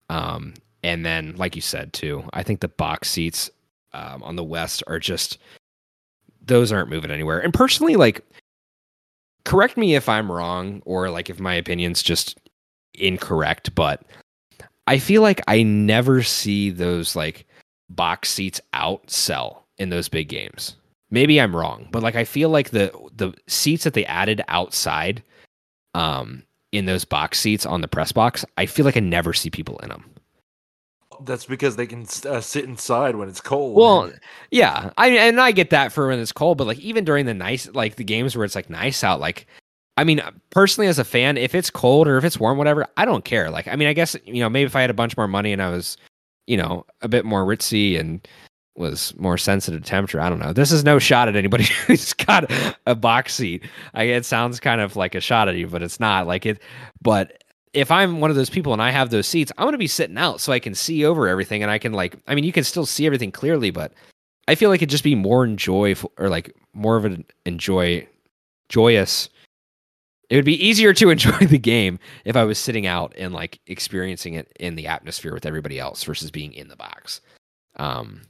Um, and then, like you said too, I think the box seats um, on the west are just those aren't moving anywhere. And personally, like, correct me if I'm wrong or like if my opinion's just incorrect, but I feel like I never see those like box seats outsell in those big games. Maybe I'm wrong, but like I feel like the the seats that they added outside um in those box seats on the press box, I feel like I never see people in them. That's because they can uh, sit inside when it's cold. Well, yeah, I and I get that for when it's cold, but like even during the nice like the games where it's like nice out, like I mean, personally as a fan, if it's cold or if it's warm, whatever, I don't care. Like, I mean, I guess you know maybe if I had a bunch more money and I was, you know, a bit more ritzy and was more sensitive to temperature. I don't know. This is no shot at anybody who's got a box seat. I, it sounds kind of like a shot at you, but it's not like it. But if I'm one of those people and I have those seats, I'm going to be sitting out so I can see over everything and I can like. I mean, you can still see everything clearly, but I feel like it'd just be more enjoy or like more of an enjoy joyous. It would be easier to enjoy the game if I was sitting out and like experiencing it in the atmosphere with everybody else versus being in the box. Um,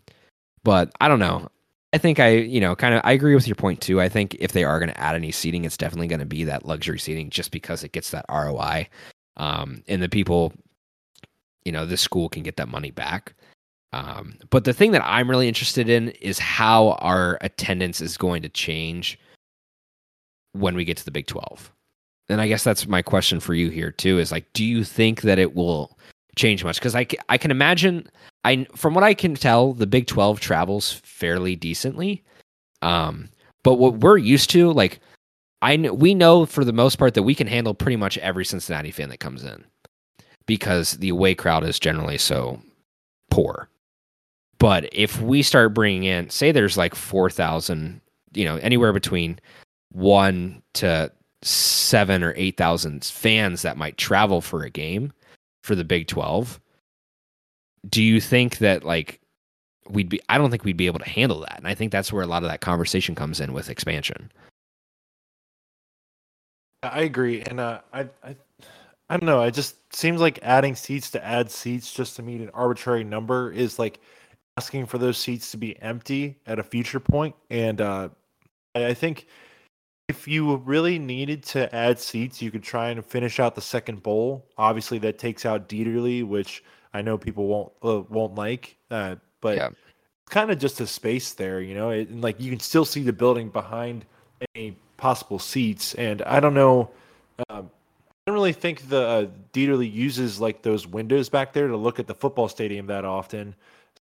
but I don't know. I think I, you know, kind of I agree with your point too. I think if they are going to add any seating, it's definitely going to be that luxury seating just because it gets that ROI. Um, and the people, you know, this school can get that money back. Um, but the thing that I'm really interested in is how our attendance is going to change when we get to the Big 12. And I guess that's my question for you here too is like, do you think that it will change much? Because I, I can imagine I from what I can tell, the Big Twelve travels fairly decently. Um, but what we're used to, like, I we know for the most part that we can handle pretty much every Cincinnati fan that comes in because the away crowd is generally so poor. But if we start bringing in, say, there's like four thousand, you know, anywhere between one to seven or eight thousand fans that might travel for a game for the Big Twelve do you think that like we'd be I don't think we'd be able to handle that. And I think that's where a lot of that conversation comes in with expansion. I agree. And uh, I I I don't know, it just seems like adding seats to add seats just to meet an arbitrary number is like asking for those seats to be empty at a future point. And uh I think if you really needed to add seats, you could try and finish out the second bowl. Obviously, that takes out Dieterle, which I know people won't uh, won't like, uh, but yeah. kind of just a space there, you know. It, and like you can still see the building behind any possible seats, and I don't know. Uh, I don't really think the uh, Dieterle uses like those windows back there to look at the football stadium that often.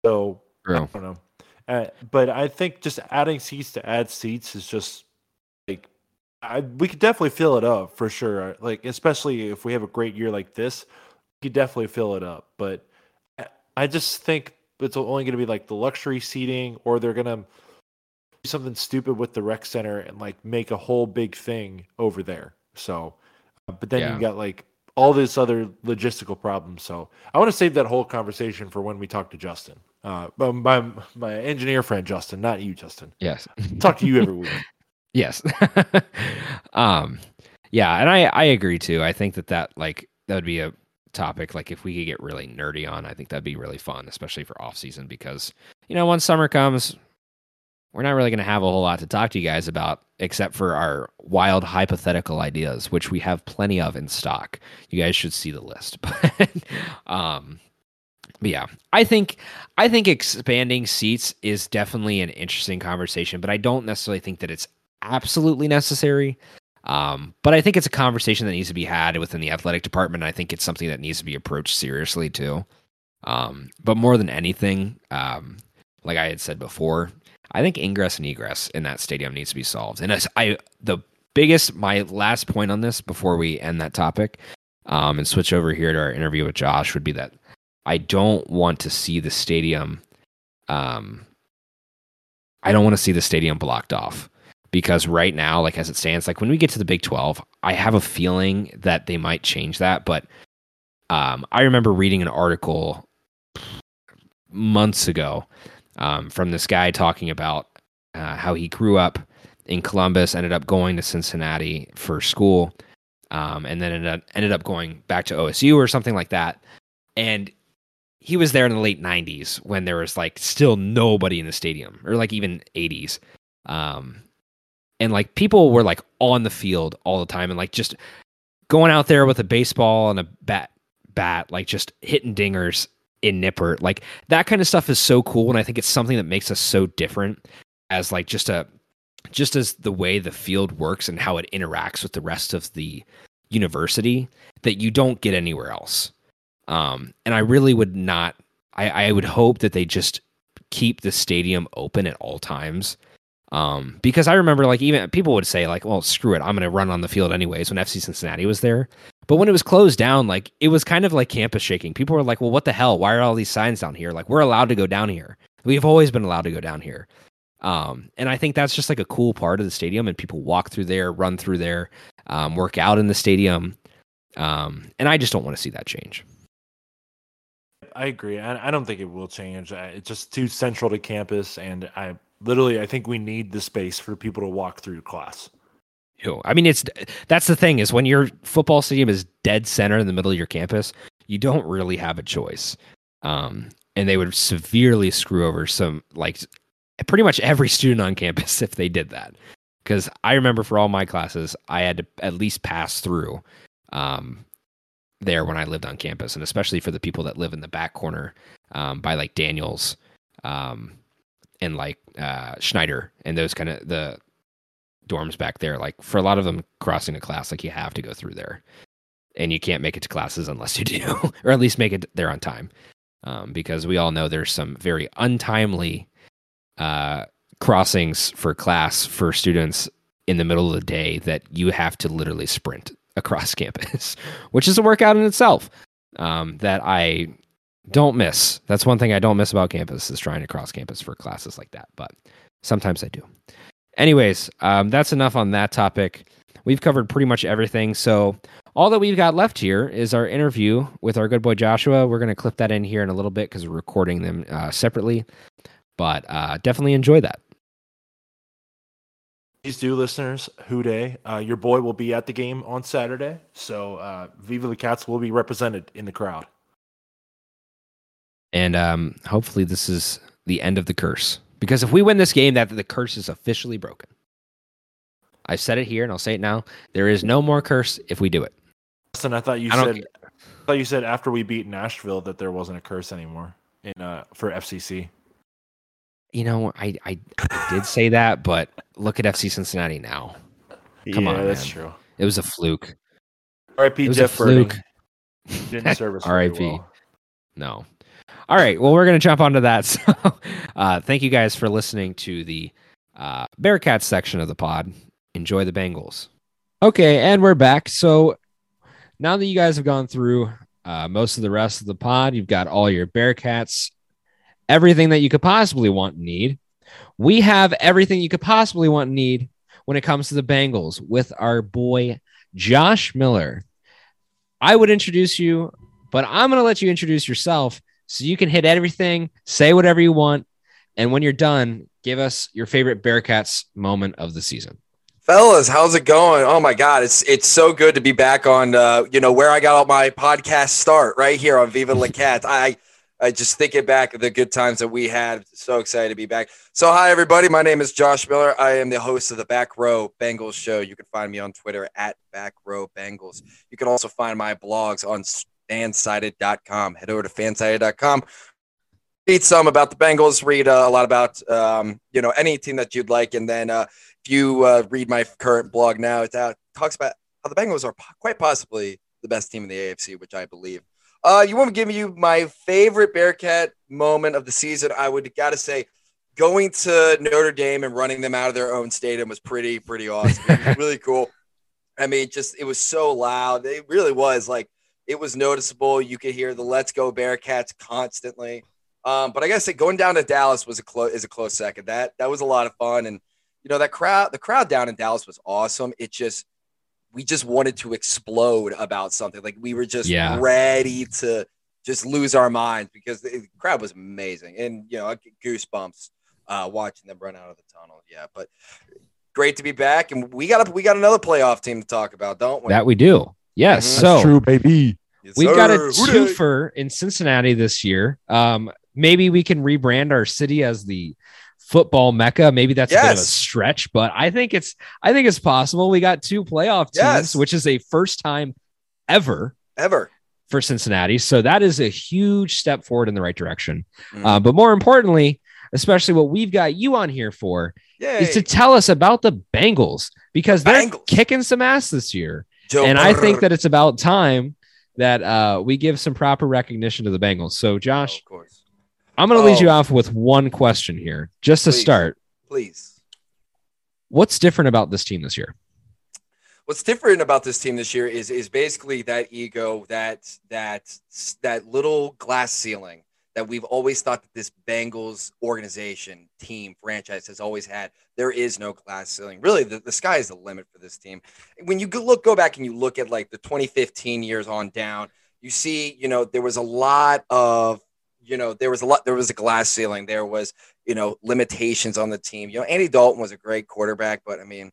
So True. I don't know. Uh, but I think just adding seats to add seats is just like I, we could definitely fill it up for sure. Like especially if we have a great year like this, You could definitely fill it up. But I just think it's only going to be like the luxury seating, or they're going to something stupid with the rec center and like make a whole big thing over there. So, uh, but then yeah. you got like all this other logistical problems. So I want to save that whole conversation for when we talk to Justin, uh, my my engineer friend Justin, not you, Justin. Yes, talk to you every week. yes. um, yeah, and I I agree too. I think that that like that would be a topic like if we could get really nerdy on i think that'd be really fun especially for off season because you know once summer comes we're not really going to have a whole lot to talk to you guys about except for our wild hypothetical ideas which we have plenty of in stock you guys should see the list but um But yeah, I think I think expanding seats is definitely an interesting conversation, but I don't necessarily think that it's absolutely necessary. Um, but I think it's a conversation that needs to be had within the athletic department. I think it's something that needs to be approached seriously too. Um, but more than anything, um, like I had said before, I think ingress and egress in that stadium needs to be solved. And I the biggest my last point on this before we end that topic um, and switch over here to our interview with Josh would be that I don't want to see the stadium. Um, I don't want to see the stadium blocked off because right now, like as it stands, like when we get to the Big Twelve, I have a feeling that they might change that. But um, I remember reading an article months ago um, from this guy talking about uh, how he grew up in Columbus, ended up going to Cincinnati for school, um, and then ended up, ended up going back to OSU or something like that. And he was there in the late 90s when there was like still nobody in the stadium or like even 80s um and like people were like on the field all the time and like just going out there with a baseball and a bat bat like just hitting dingers in Nippert like that kind of stuff is so cool and i think it's something that makes us so different as like just a just as the way the field works and how it interacts with the rest of the university that you don't get anywhere else um, and I really would not. I, I would hope that they just keep the stadium open at all times. Um, because I remember like even people would say like, well, screw it, I'm going to run on the field anyways when FC Cincinnati was there. But when it was closed down, like it was kind of like campus shaking. People were like, well, what the hell? Why are all these signs down here? Like we're allowed to go down here. We've always been allowed to go down here. Um, and I think that's just like a cool part of the stadium, and people walk through there, run through there, um, work out in the stadium. Um, and I just don't want to see that change. I agree. I, I don't think it will change. It's just too central to campus, and I literally I think we need the space for people to walk through class. I mean, it's that's the thing is when your football stadium is dead center in the middle of your campus, you don't really have a choice. Um, and they would severely screw over some like pretty much every student on campus if they did that. Because I remember for all my classes, I had to at least pass through um, there when I lived on campus, and especially for the people that live in the back corner um, by like Daniels um, and like uh, Schneider and those kind of the dorms back there. Like for a lot of them, crossing a class, like you have to go through there, and you can't make it to classes unless you do, or at least make it there on time, um, because we all know there's some very untimely uh, crossings for class for students in the middle of the day that you have to literally sprint across campus, which is a workout in itself um, that I don't miss. That's one thing I don't miss about campus is trying to cross campus for classes like that. But sometimes I do. Anyways, um, that's enough on that topic. We've covered pretty much everything. So all that we've got left here is our interview with our good boy Joshua. We're going to clip that in here in a little bit because we're recording them uh, separately. But uh, definitely enjoy that. Please do, listeners. Who Dey? Uh, your boy will be at the game on Saturday, so uh, Viva the Cats will be represented in the crowd. And um, hopefully, this is the end of the curse. Because if we win this game, that the curse is officially broken. I've said it here, and I'll say it now. There is no more curse if we do it. Listen, I thought you I said. I thought you said after we beat Nashville that there wasn't a curse anymore in uh, for FCC you know, I, I, I did say that, but look at FC Cincinnati now. Come yeah, on, that's man. true. It was a fluke. R.I.P. Jeff fluke. Didn't service R.I.P. Well. No. All right. Well, we're gonna jump onto that. So, uh, thank you guys for listening to the uh, Bearcats section of the pod. Enjoy the Bengals. Okay, and we're back. So now that you guys have gone through uh, most of the rest of the pod, you've got all your Bearcats everything that you could possibly want and need. We have everything you could possibly want and need when it comes to the Bengals with our boy Josh Miller. I would introduce you, but I'm going to let you introduce yourself so you can hit everything, say whatever you want, and when you're done, give us your favorite Bearcats moment of the season. Fellas, how's it going? Oh my God, it's it's so good to be back on. Uh, you know where I got all my podcast start right here on Viva La Cat. I I just thinking back of the good times that we had. So excited to be back. So, hi, everybody. My name is Josh Miller. I am the host of the Back Row Bengals show. You can find me on Twitter at Back Row Bengals. You can also find my blogs on fansided.com. Head over to fansided.com. Read some about the Bengals. Read uh, a lot about um, you know any team that you'd like, and then uh, if you uh, read my current blog now, it uh, talks about how the Bengals are quite possibly the best team in the AFC, which I believe. Uh, you want to give you my favorite Bearcat moment of the season? I would got to say, going to Notre Dame and running them out of their own stadium was pretty pretty awesome. Really cool. I mean, just it was so loud. It really was like it was noticeable. You could hear the "Let's Go Bearcats" constantly. Um, but I say, going down to Dallas was a close is a close second. That that was a lot of fun, and you know that crowd, the crowd down in Dallas was awesome. It just we just wanted to explode about something. Like we were just Yeah. ready to just lose our minds because the crowd was amazing, and you know I get goosebumps uh, watching them run out of the tunnel. Yeah, but great to be back, and we got a, we got another playoff team to talk about, don't we? That we do. Yes. Mhm. So true, baby. Yes, We've got a sir. Twofer in Cincinnati this year. Um, maybe we can rebrand our city as the football mecca. Maybe that's a bit of a stretch, but I think it's I think it's possible. We got two playoff teams, Yes. which is a first time ever ever. for Cincinnati. So that is a huge step forward in the right direction. Mhm. Uh, but more importantly, especially what we've got you on here for Yay. is to tell us about the Bengals because they're Bengals. kicking some ass this year Joe and I think that it's about time that uh, we give some proper recognition to the Bengals. So, Josh, of course. I'm going to lead you Oh. off with one question here, just to Please. start. Please. What's different about this team this year? What's different about this team this year is is basically that ego, that that that little glass ceiling that we've always thought that this Bengals organization, team, franchise has always had. There is no glass ceiling. Really, the, the sky is the limit for this team. When you go look go back and you look at like the 2015 years on down, you see, you know, there was a lot of you know, there was a lot, there was a glass ceiling. There was, you know, limitations on the team. You know, Andy Dalton was a great quarterback, but I mean,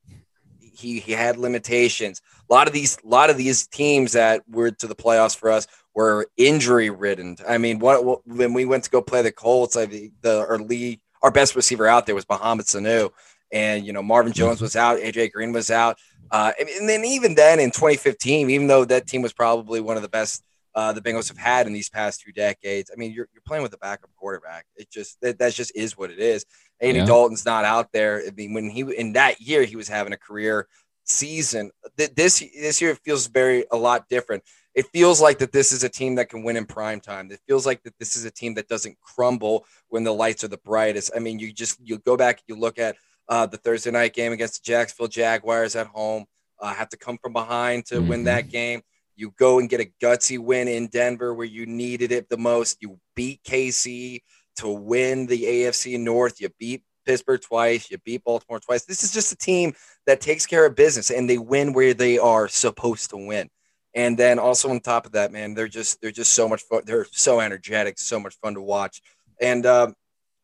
he he had limitations. A lot of these, a lot of these teams that were to the playoffs for us were injury ridden. I mean, what, what when we went to go play the Colts, I the our lead, our best receiver out there was Mohamed Sanu, and you know Marvin Jones was out, AJ Green was out, uh, and, and then even then in 2015, even though that team was probably one of the best uh, the Bengals have had in these past two decades. I mean, you're, you're playing with a backup quarterback. It just that, that just is what it is. Andy Yeah. Dalton's not out there. I mean, when he in that year he was having a career season. Th- This this year it feels very a lot different. It feels like that this is a team that can win in prime time. It feels like that this is a team that doesn't crumble when the lights are the brightest. I mean, you just you go back, you look at uh, the Thursday night game against the Jacksonville Jaguars at home. Uh, have to come from behind to win Mhm. that game. You go and get a gutsy win in Denver where you needed it the most. You beat KC to win the AFC North. You beat Pittsburgh twice. You beat Baltimore twice. This is just a team that takes care of business and they win where they are supposed to win. And then also on top of that, man, they're just they're just so much fun. They're so energetic, so much fun to watch. And um,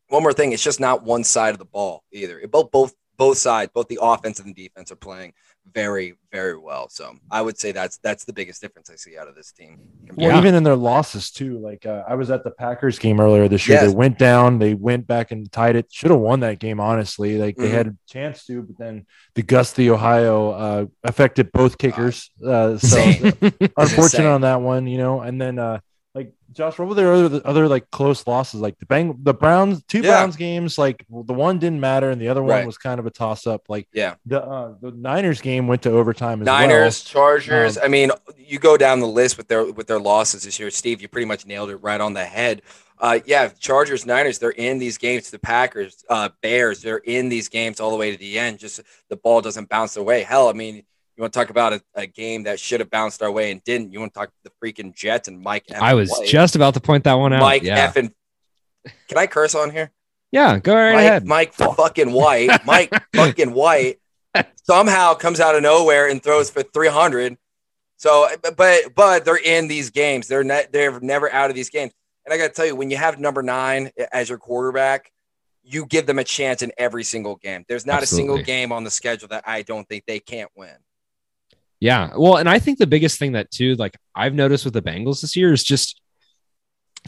one more thing, it's just not one side of the ball either. It, both both both sides, both the offense and the defense, are playing very very well. So I would say that's that's the biggest difference I see out of this team. Well, Yeah. even in their losses too. Like uh, I was at the Packers game earlier this year. Yes. They went down. They went back and tied it. Should have won that game. Honestly, like they Mhm. had a chance to, but then the Gusty, Ohio, uh, affected both kickers. Uh, so unfortunate on that one, you know. And then uh, like Josh, what were there other other like close losses? Like the Bang, the Browns, two Yeah. Browns games. Like the one didn't matter, and the other one Right. was kind of a toss up. Like Yeah. the uh, the Niners game went to overtime as Niners, Chargers. Um, I mean, you go down the list with their with their losses this year. Steve, you pretty much nailed it right on the head. Uh, yeah, Chargers, Niners, they're in these games. The Packers, uh, Bears, they're in these games all the way to the end. Just the ball doesn't bounce away. Hell, I mean, you want to talk about a, a game that should have bounced our way and didn't. You want to talk the freaking Jets and Mike. F. I was White. just about to point that one out. Mike yeah. F. And can I curse on here? yeah, go right Mike, ahead. Mike fucking White, Mike fucking White somehow comes out of nowhere and throws for 300. So, but but they're in these games. They're ne- they're never out of these games. And I got to tell you, when you have number nine as your quarterback, you give them a chance in every single game. There's not a single game on the schedule that I don't think they can't win. Yeah. Well, and I think the biggest thing that too, like I've noticed with the Bengals this year is just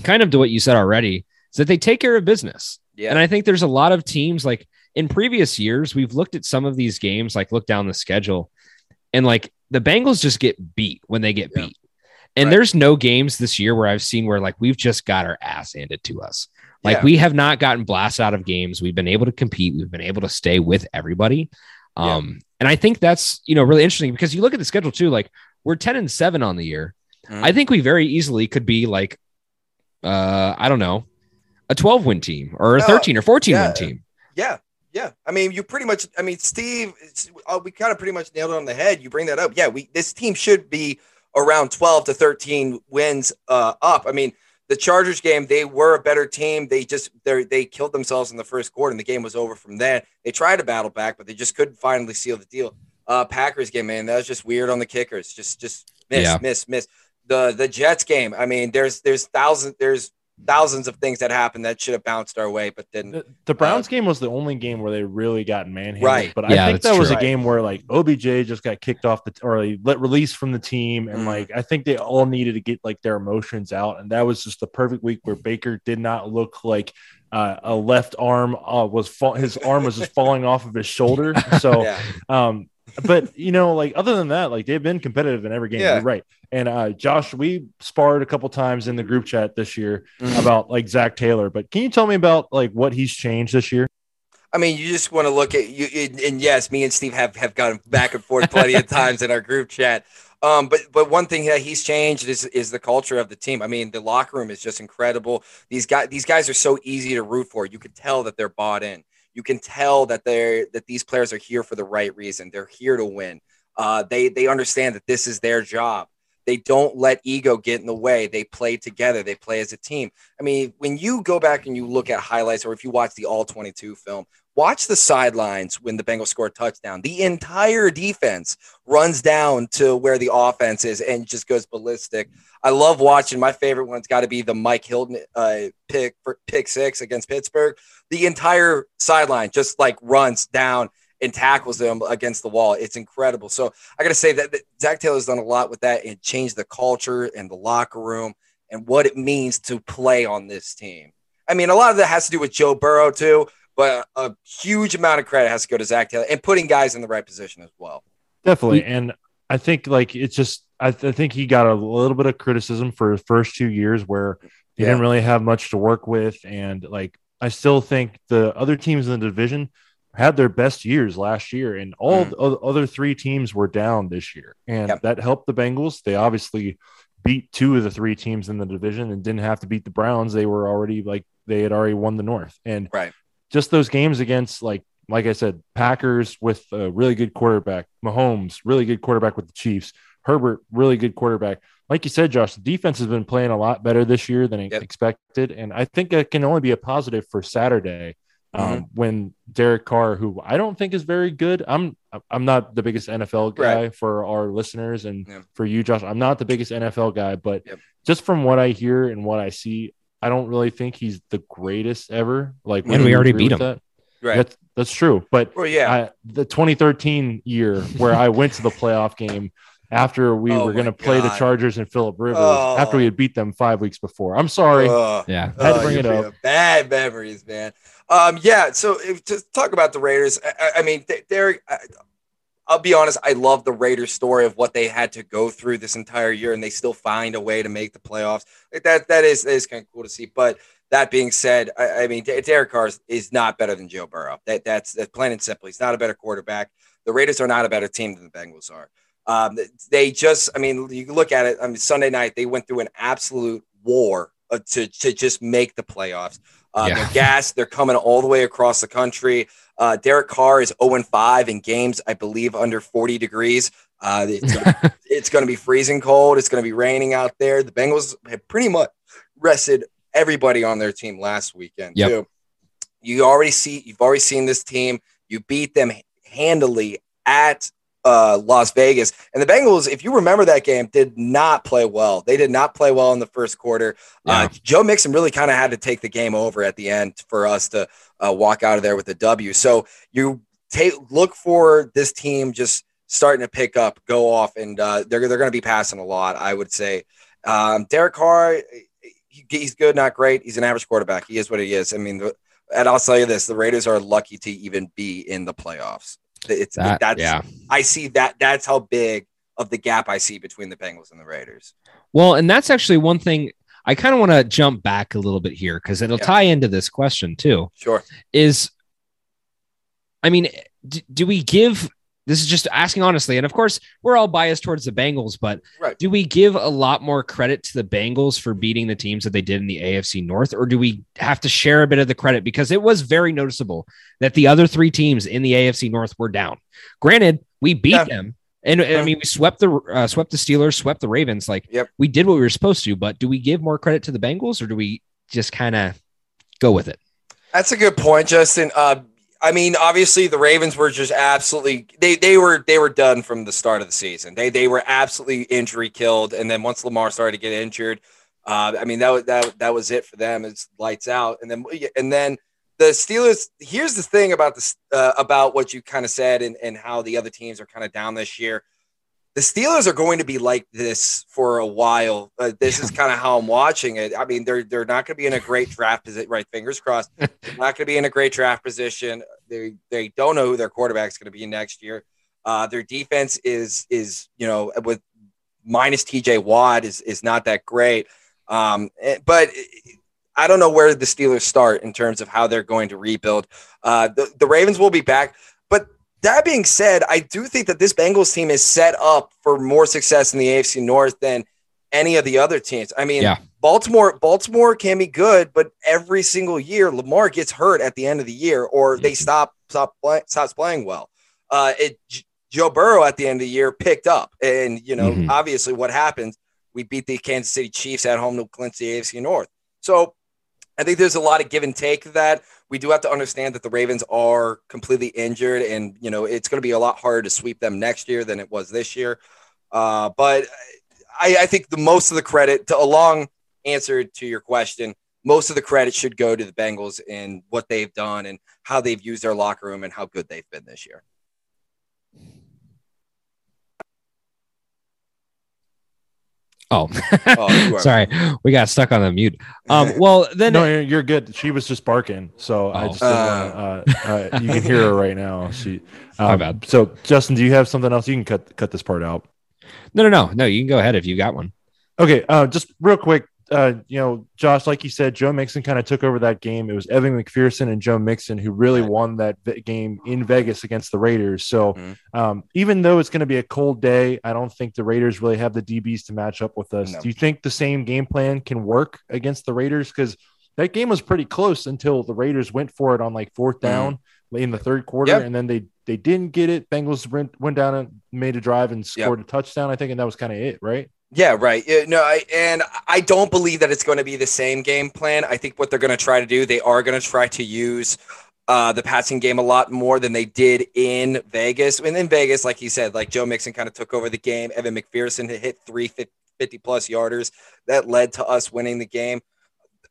kind of to what you said already, is that they take care of business. Yeah, And I think there's a lot of teams like in previous years, we've looked at some of these games, like look down the schedule, and like the Bengals just get beat when they get Yeah. beat. And Right. there's no games this year where I've seen where like we've just got our ass handed to us. Like Yeah. we have not gotten blasted out of games. We've been able to compete. We've been able to stay with everybody. Yeah. Um, and I think that's you know really interesting because you look at the schedule too. Like we're ten and seven on the year. Mhm. I think we very easily could be like, uh, I don't know, a twelve win team or a No, thirteen or fourteen yeah. win team. Yeah, yeah. I mean, you pretty much. I mean, Steve, it's, uh, we kind of pretty much nailed it on the head. You bring that up. Yeah, we this team should be around twelve to thirteen wins uh, up. I mean, the Chargers game, they were a better team. They just they they killed themselves in the first quarter, and the game was over from there. They tried to battle back, but they just couldn't finally seal the deal. Uh, Packers game, man, that was just weird on the kickers. Just just miss, Yeah. miss, miss. The the Jets game. I mean, there's there's thousands there's thousands of things that happened that should have bounced our way, but didn't. The, the Browns game was the only game where they really got manhandled. Right. But Yeah, I think that's that was a game where like OBJ just got kicked off the or like, let released from the team, and Mhm. like I think they all needed to get like their emotions out, and that was just the perfect week where Baker did not look like. Uh, a left arm uh, was fall- his arm was just falling off of his shoulder. So, Yeah. um, but you know, like other than that, like they've been competitive in every game. Yeah. You're right. And uh, Josh, we sparred a couple times in the group chat this year Mhm. about like Zac Taylor. But can you tell me about like what he's changed this year? I mean, you just want to look at you, and- and yes, me and Steve have have gone back and forth plenty of times in our group chat. Um, but but one thing that he's changed is is the culture of the team. I mean, the locker room is just incredible. These guys these guys are so easy to root for. You can tell that they're bought in. You can tell that they're that these players are here for the right reason. They're here to win. Uh, they they understand that this is their job. They don't let ego get in the way. They play together. They play as a team. I mean, when you go back and you look at highlights, or if you watch the All 22 film, watch the sidelines when the Bengals score a touchdown. The entire defense runs down to where the offense is and just goes ballistic. I love watching. My favorite one's got to be the Mike Hilton uh, pick pick six against Pittsburgh. The entire sideline just like runs down and tackles them against the wall. It's incredible. So I got to say that, that Zac Taylor's done a lot with that and changed the culture and the locker room and what it means to play on this team. I mean, a lot of that has to do with Joe Burrow too, but a huge amount of credit has to go to Zac Taylor and putting guys in the right position as well. Definitely. And I think like it's just I, th- I think he got a little bit of criticism for his first two years where he Yeah. didn't really have much to work with. And like I still think the other teams in the division had their best years last year, and all Mm. the other three teams were down this year, and Yep. that helped the Bengals. They obviously beat two of the three teams in the division and didn't have to beat the Browns. They were already like they had already won the North, and Right. Just those games against like like I said, Packers with a really good quarterback, Mahomes, really good quarterback with the Chiefs, Herbert, really good quarterback. Like you said, Josh, the defense has been playing a lot better this year than Yep. expected, and I think it can only be a positive for Saturday um, Mm-hmm. when Derek Carr, who I don't think is very good, I'm I'm not the biggest NFL guy Right. for our listeners and Yeah. for you, Josh. I'm not the biggest NFL guy, but Yep. just from what I hear and what I see, I don't really think he's the greatest ever. Like, And we already beat him. that? Right. That's that's true, but Well, yeah. I, the 2013 year where I went to the playoff game after we Oh were going to my play the Chargers and Philip Rivers Oh. after we had beat them five weeks before. I'm sorry. Ugh. Yeah. Had to Oh, bring you it up. Bad memories, man. Um, yeah. So if, to talk about the Raiders, I, I- I mean, they- they're. I'll be honest. I love the Raiders story of what they had to go through this entire year, and they still find a way to make the playoffs. Like that. That is is kind of cool to see. But that being said, I, I mean, Derek Carr is, is not better than Joe Burrow. That that's that's plain and simple. He's not a better quarterback. The Raiders are not a better team than the Bengals are. Um, they just, I mean, you look at it. I mean, Sunday night they went through an absolute war uh, to to just make the playoffs. Uh, Yeah. They're gassed. They're coming all the way across the country. Uh, Derek Carr is 0 5 in games, I believe, under 40 degrees. Uh, it's it's going to be freezing cold. It's going to be raining out there. The Bengals have pretty much rested everybody on their team last weekend Yep. too. You already see, you've already seen this team. You beat them handily at uh, Las Vegas. And the Bengals, if you remember that game, did not play well. They did not play well in the first quarter. Uh, Joe Mixon really kind of had to take the game over at the end for us to uh, walk out of there with a W. So you take look for this team just starting to pick up, go off, and uh, they're they're going to be passing a lot. I would say. Um, Derek Carr, he, he's good, not great. He's an average quarterback. He is what he is. I mean, the, and I'll tell you this: the Raiders are lucky to even be in the playoffs. It's That, that's yeah. I see that that's how big of the gap I see between the Bengals and the Raiders. Well, and that's actually one thing I kind of want to jump back a little bit here because it'll Yeah. tie into this question too. Sure. Is I mean, do, do we give this is just asking honestly, and of course, we're all biased towards the Bengals, but Right. do we give a lot more credit to the Bengals for beating the teams that they did in the AFC North, or do we have to share a bit of the credit because it was very noticeable that the other three teams in the AFC North were down? Granted, we beat Yeah. them, and I mean, we swept the uh, swept the Steelers, swept the Ravens. Like, Yep. we did what we were supposed to. But do we give more credit to the Bengals, or do we just kind of go with it? That's a good point, Justin. Uh, I mean, obviously the Ravens were just absolutely they they were they were done from the start of the season. They they were absolutely injury killed, and then once Lamar started to get injured, uh, I mean that was that that was it for them. It's lights out, and then and then the Steelers. Here's the thing about this uh, about what you kind of said and and how the other teams are kind of down this year. The Steelers are going to be like this for a while. Uh, this is kind of how I'm watching it. I mean, they're they're not going to be in a great draft position. Right, fingers crossed. They're not going to be in a great draft position. They they don't know who their quarterback's going to be next year. Uh, their defense is is you know with minus TJ Watt is is not that great. Um, eh, but I don't know where the Steelers start in terms of how they're going to rebuild. Uh, the, the Ravens will be back, that being said, I do think that this Bengals team is set up for more success in the AFC North than any of the other teams. I mean, Yeah. Baltimore, Baltimore can be good, but every single year Lamar gets hurt at the end of the year, or they stop stop play, stops playing well. Uh, it Joe Burrow at the end of the year picked up, and you know Mhm. obviously what happens. We beat the Kansas City Chiefs at home to clinch the AFC North. So I think there's a lot of give and take to that. We do have to understand that the Ravens are completely injured, and you know it's going to be a lot harder to sweep them next year than it was this year. Uh, but I, I think the most of the credit, to a long answer to your question, most of the credit should go to the Bengals and what they've done and how they've used their locker room and how good they've been this year. Oh, Oh, sorry, we got stuck on the mute. Um, well then, no, you're, you're good. She was just barking, so I Oh. just didn't wanna, uh, uh, you can hear her right now. She, My um, bad. So, Justin, do you have something else? You can cut cut this part out. no, no, no, no. You can go ahead if you got one. Okay, uh, just real quick, uh, you know, Josh, like you said, Joe Mixon kind of took over that game. It was Evan McPherson and Joe Mixon who really won that game in Vegas against the Raiders. So, Mhm. um, even though it's going to be a cold day, I don't think the Raiders really have the DBs to match up with us. No. Do you think the same game plan can work against the Raiders? Because that game was pretty close until the Raiders went for it on like fourth down in the third quarter, Mm-hmm. Yep. and then they they didn't get it. Bengals went, went down and made a drive and scored a touchdown, I think, and that was kind of it, right? Yeah, right. Yeah, no, I, and I don't believe that it's going to be the same game plan. I think what they're going to try to do, they are going to try to use uh, the passing game a lot more than they did in Vegas. And in Vegas, like you said, like Joe Mixon kind of took over the game. Evan McPherson hit three 50 plus yarders that led to us winning the game.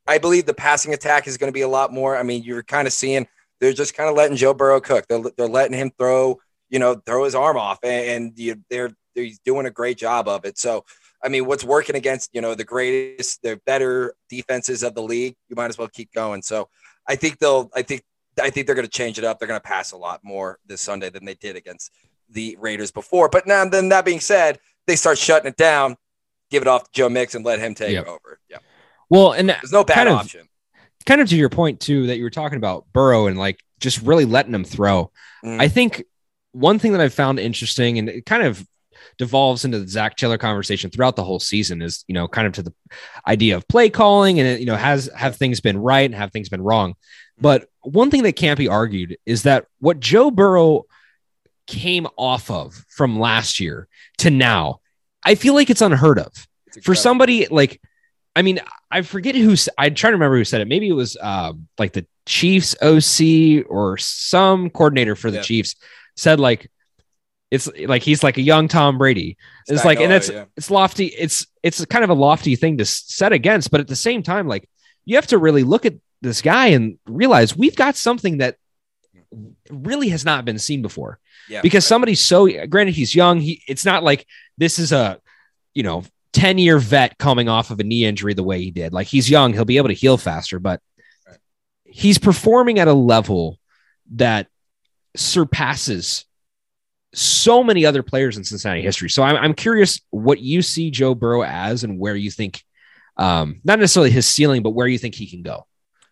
I believe the passing attack is going to be a lot more. I mean, you're kind of seeing they're just kind of letting Joe Burrow cook. They're, they're letting him throw, you know, throw his arm off, and, and you, they're, they're doing a great job of it. So, I mean, what's working against you know the greatest, the better defenses of the league? You might as well keep going. So, I think they'll. I think. I think they're going to change it up. They're going to pass a lot more this Sunday than they did against the Raiders before. But now, then that being said, they start shutting it down. Give it off to Joe Mix and let him take Yep. over. Yeah, Well, and there's no bad kind of- option. kind of to your point too that you were talking about Burrow and like just really letting him throw. Mm. I think one thing that I've found interesting and it kind of devolves into the Zac Taylor conversation throughout the whole season is, you know, kind of to the idea of play calling and, you know, has have things been right and have things been wrong. But one thing that can't be argued is that what Joe Burrow came off of from last year to now, I feel like it's unheard of. It's for somebody like i mean i forget who I'm trying to remember who said it. Maybe it was uh, like the chiefs oc or some coordinator for the chiefs said like it's like he's like a young tom brady it's like and it's yeah. it's lofty it's it's kind of a lofty thing to set against but at the same time like you have to really look at this guy and realize we've got something that really has not been seen before yeah, because right. somebody's so granted he's young he it's not like this is a you know 10 year vet coming off of a knee injury the way he did like he's young he'll be able to heal faster but Right. he's performing at a level that surpasses so many other players in Cincinnati history. So I'm, I'm curious what you see Joe Burrow as and where you think, um, not necessarily his ceiling, but where you think he can go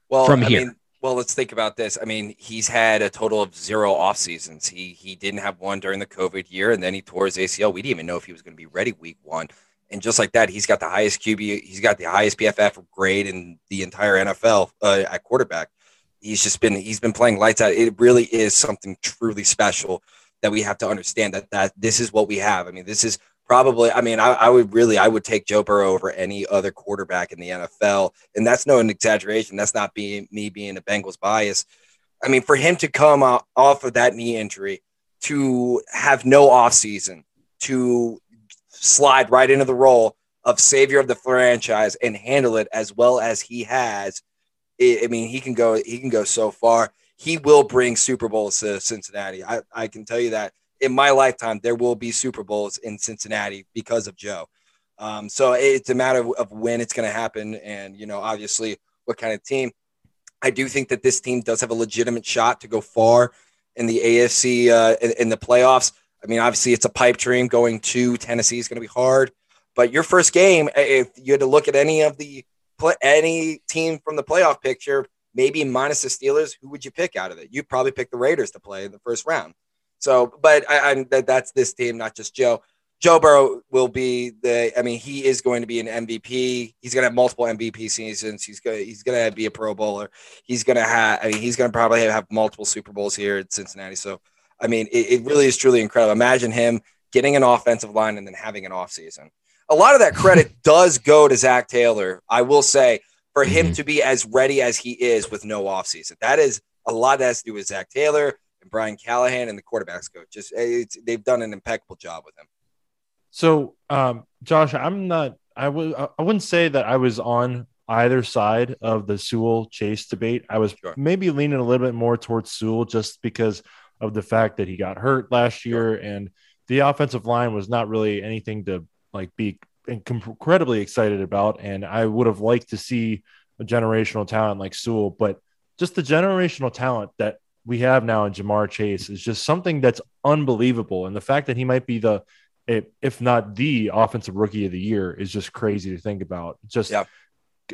well, from I here. Mean, well, let's think about this. I mean, he's had a total of zero off seasons. He he didn't have one during the COVID year, and then he tore his ACL. We didn't even know if he was going to be ready week one. And just like that, he's got the highest QB, he's got the highest PFF grade in the entire NFL uh, at quarterback. He's just been he's been playing lights out. It really is something truly special that we have to understand that that this is what we have. I mean, this is probably. I mean, I, I would really I would take Joe Burrow over any other quarterback in the NFL, and that's no an exaggeration. That's not being me being a Bengals bias. I mean, for him to come off of that knee injury, to have no offseason, to slide right into the role of savior of the franchise and handle it as well as he has. I mean, he can go he can go so far. He will bring Super Bowls to Cincinnati. I, I can tell you that in my lifetime there will be Super Bowls in Cincinnati because of Joe. Um, so it's a matter of, of when it's going to happen, and you know, obviously, what kind of team. I do think that this team does have a legitimate shot to go far in the AFC uh, in, in the playoffs. I mean, obviously, it's a pipe dream. Going to Tennessee is going to be hard. But your first game, if you had to look at any of the any team from the playoff picture, maybe minus the Steelers, who would you pick out of it? You'd probably pick the Raiders to play in the first round. So, but I, I that, that's this team, not just Joe. Joe Burrow will be the. I mean, he is going to be an MVP. He's going to have multiple MVP seasons. He's going. He's going to be a Pro Bowler. He's going to have. I mean, he's going to probably have multiple Super Bowls here at Cincinnati. So I mean, it, it really is truly incredible. Imagine him getting an offensive line and then having an offseason. A lot of that credit does go to Zac Taylor. I will say for him mm-hmm. to be as ready as he is with no offseason. That is a lot that has to do with Zac Taylor and Brian Callahan and the quarterbacks coach. Just they've done an impeccable job with him. So, um, Josh, I'm not. I would. I wouldn't say that I was on either side of the Sewell Chase debate. I was sure. maybe leaning a little bit more towards Sewell just because of the fact that he got hurt last year and the offensive line was not really anything to like be incredibly excited about. And I would have liked to see a generational talent like Sewell, but just the generational talent that we have now in Ja'Marr Chase is just something that's unbelievable. And the fact that he might be the, if not the offensive rookie of the year is just crazy to think about. Just yep.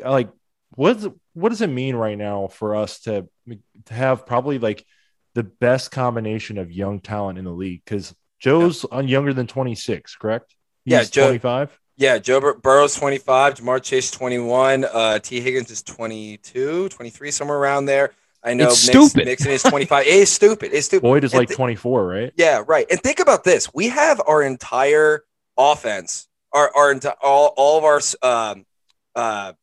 like, what, what does it mean right now for us to, to have probably like the best combination of young talent in the league because Joe's yeah. younger than 26, correct? He's yeah, Joe, 25. Yeah, Joe Burrow's 25, Ja'Marr Chase 21, uh, Tee Higgins is 22, 23, somewhere around there. I know it's Mix, stupid. Mixon is 25. it is stupid. It's stupid. Boyd is and like 24, right? Yeah, right. And think about this. We have our entire offense, our, our all, all of our um, uh,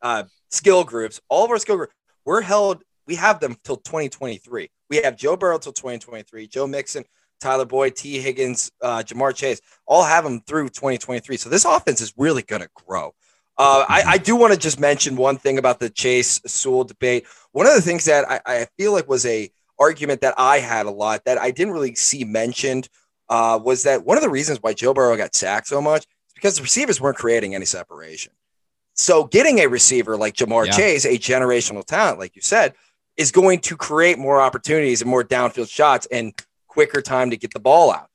uh, skill groups, all of our skill groups, we're held, we have them till 2023. We have Joe Burrow till 2023, Joe Mixon, Tyler Boyd, Tee Higgins, uh, Ja'Marr Chase, all have them through 2023. So this offense is really going to grow. Uh, I, I, do want to just mention one thing about the Chase Sewell debate. One of the things that I, I, feel like was a argument that I had a lot that I didn't really see mentioned uh, was that one of the reasons why Joe Burrow got sacked so much is because the receivers weren't creating any separation. So getting a receiver like Ja'Marr yeah. Chase, a generational talent, like you said, is going to create more opportunities and more downfield shots and quicker time to get the ball out.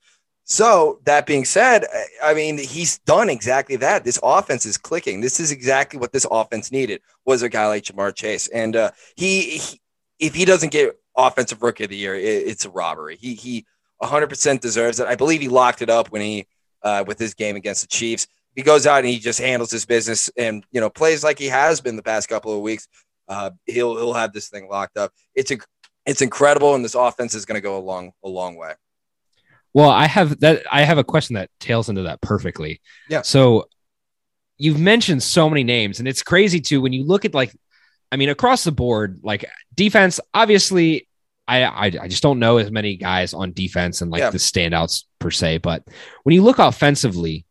So that being said, I mean he's done exactly that. This offense is clicking. This is exactly what this offense needed was a guy like Ja'Marr Chase, and uh, he, he, if he doesn't get offensive rookie of the year, it, it's a robbery. He he 100% deserves it. I believe he locked it up when he uh, with his game against the Chiefs. He goes out and he just handles his business and you know plays like he has been the past couple of weeks uh, he'll he'll have this thing locked up. It's a it's incredible, and this offense is going to go a long a long way. Well, I have that. I have a question that tails into that perfectly. Yeah. So you've mentioned so many names, and it's crazy too when you look at like, I mean, across the board, like defense. Obviously, I I, I just don't know as many guys on defense and like yeah. the standouts per se. But when you look offensively,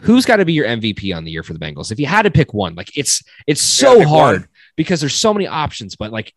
who's got to be your MVP on the year for the Bengals? If you had to pick one, like it's it's so yeah, hard one. because there's so many options, but like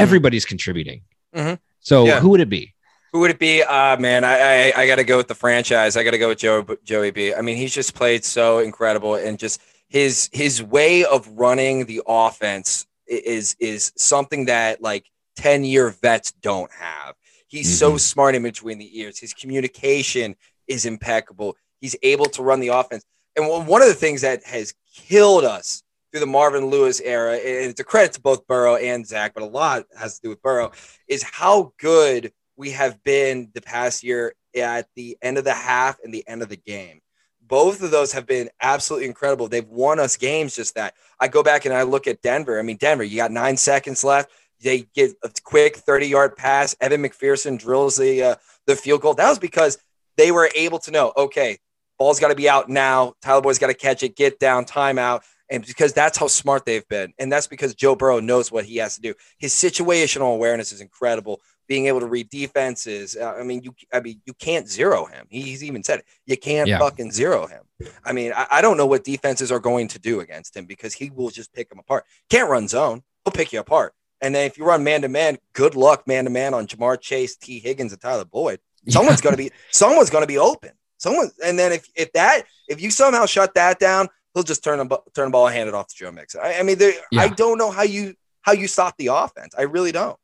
everybody's contributing. Mm-hmm. So yeah. who would it be? Who would it be? Uh man, I I, I got to go with the franchise. I got to go with Joe, Joey B. I mean, he's just played so incredible, and just his his way of running the offense is is something that like ten year vets don't have He's mm-hmm. so smart in between the ears. His communication is impeccable. He's able to run the offense. And one of the things that has killed us through the Marvin Lewis era, and it's a credit to both Burrow and Zac, but a lot has to do with Burrow, is how good we have been the past year at the end of the half and the end of the game. Both of those have been absolutely incredible. They've won us games just that. I go back and I look at Denver. I mean, Denver, you got nine seconds left. They get a quick 30 yard pass. Evan McPherson drills the, uh, the field goal. That was because they were able to know, okay, ball's got to be out now. Tyler Boyd's got to catch it, get down, timeout. And because that's how smart they've been. And that's because Joe Burrow knows what he has to do. His situational awareness is incredible. Being able to read defenses. Uh, I mean, you I mean, you can't zero him. He's even said it. You can't Yeah. fucking zero him. I mean, I, I don't know what defenses are going to do against him because he will just pick them apart. Can't run zone. He'll pick you apart. And then if you run man to man, good luck man to man on Ja'Marr Chase, Tee Higgins, and Tyler Boyd. Someone's going to be someone's going to be open. Someone, and then if if that if you somehow shut that down, he'll just turn bu- turn the ball and hand it off to Joe Mixon. I, I mean, there, I don't know how you how you stop the offense. I really don't.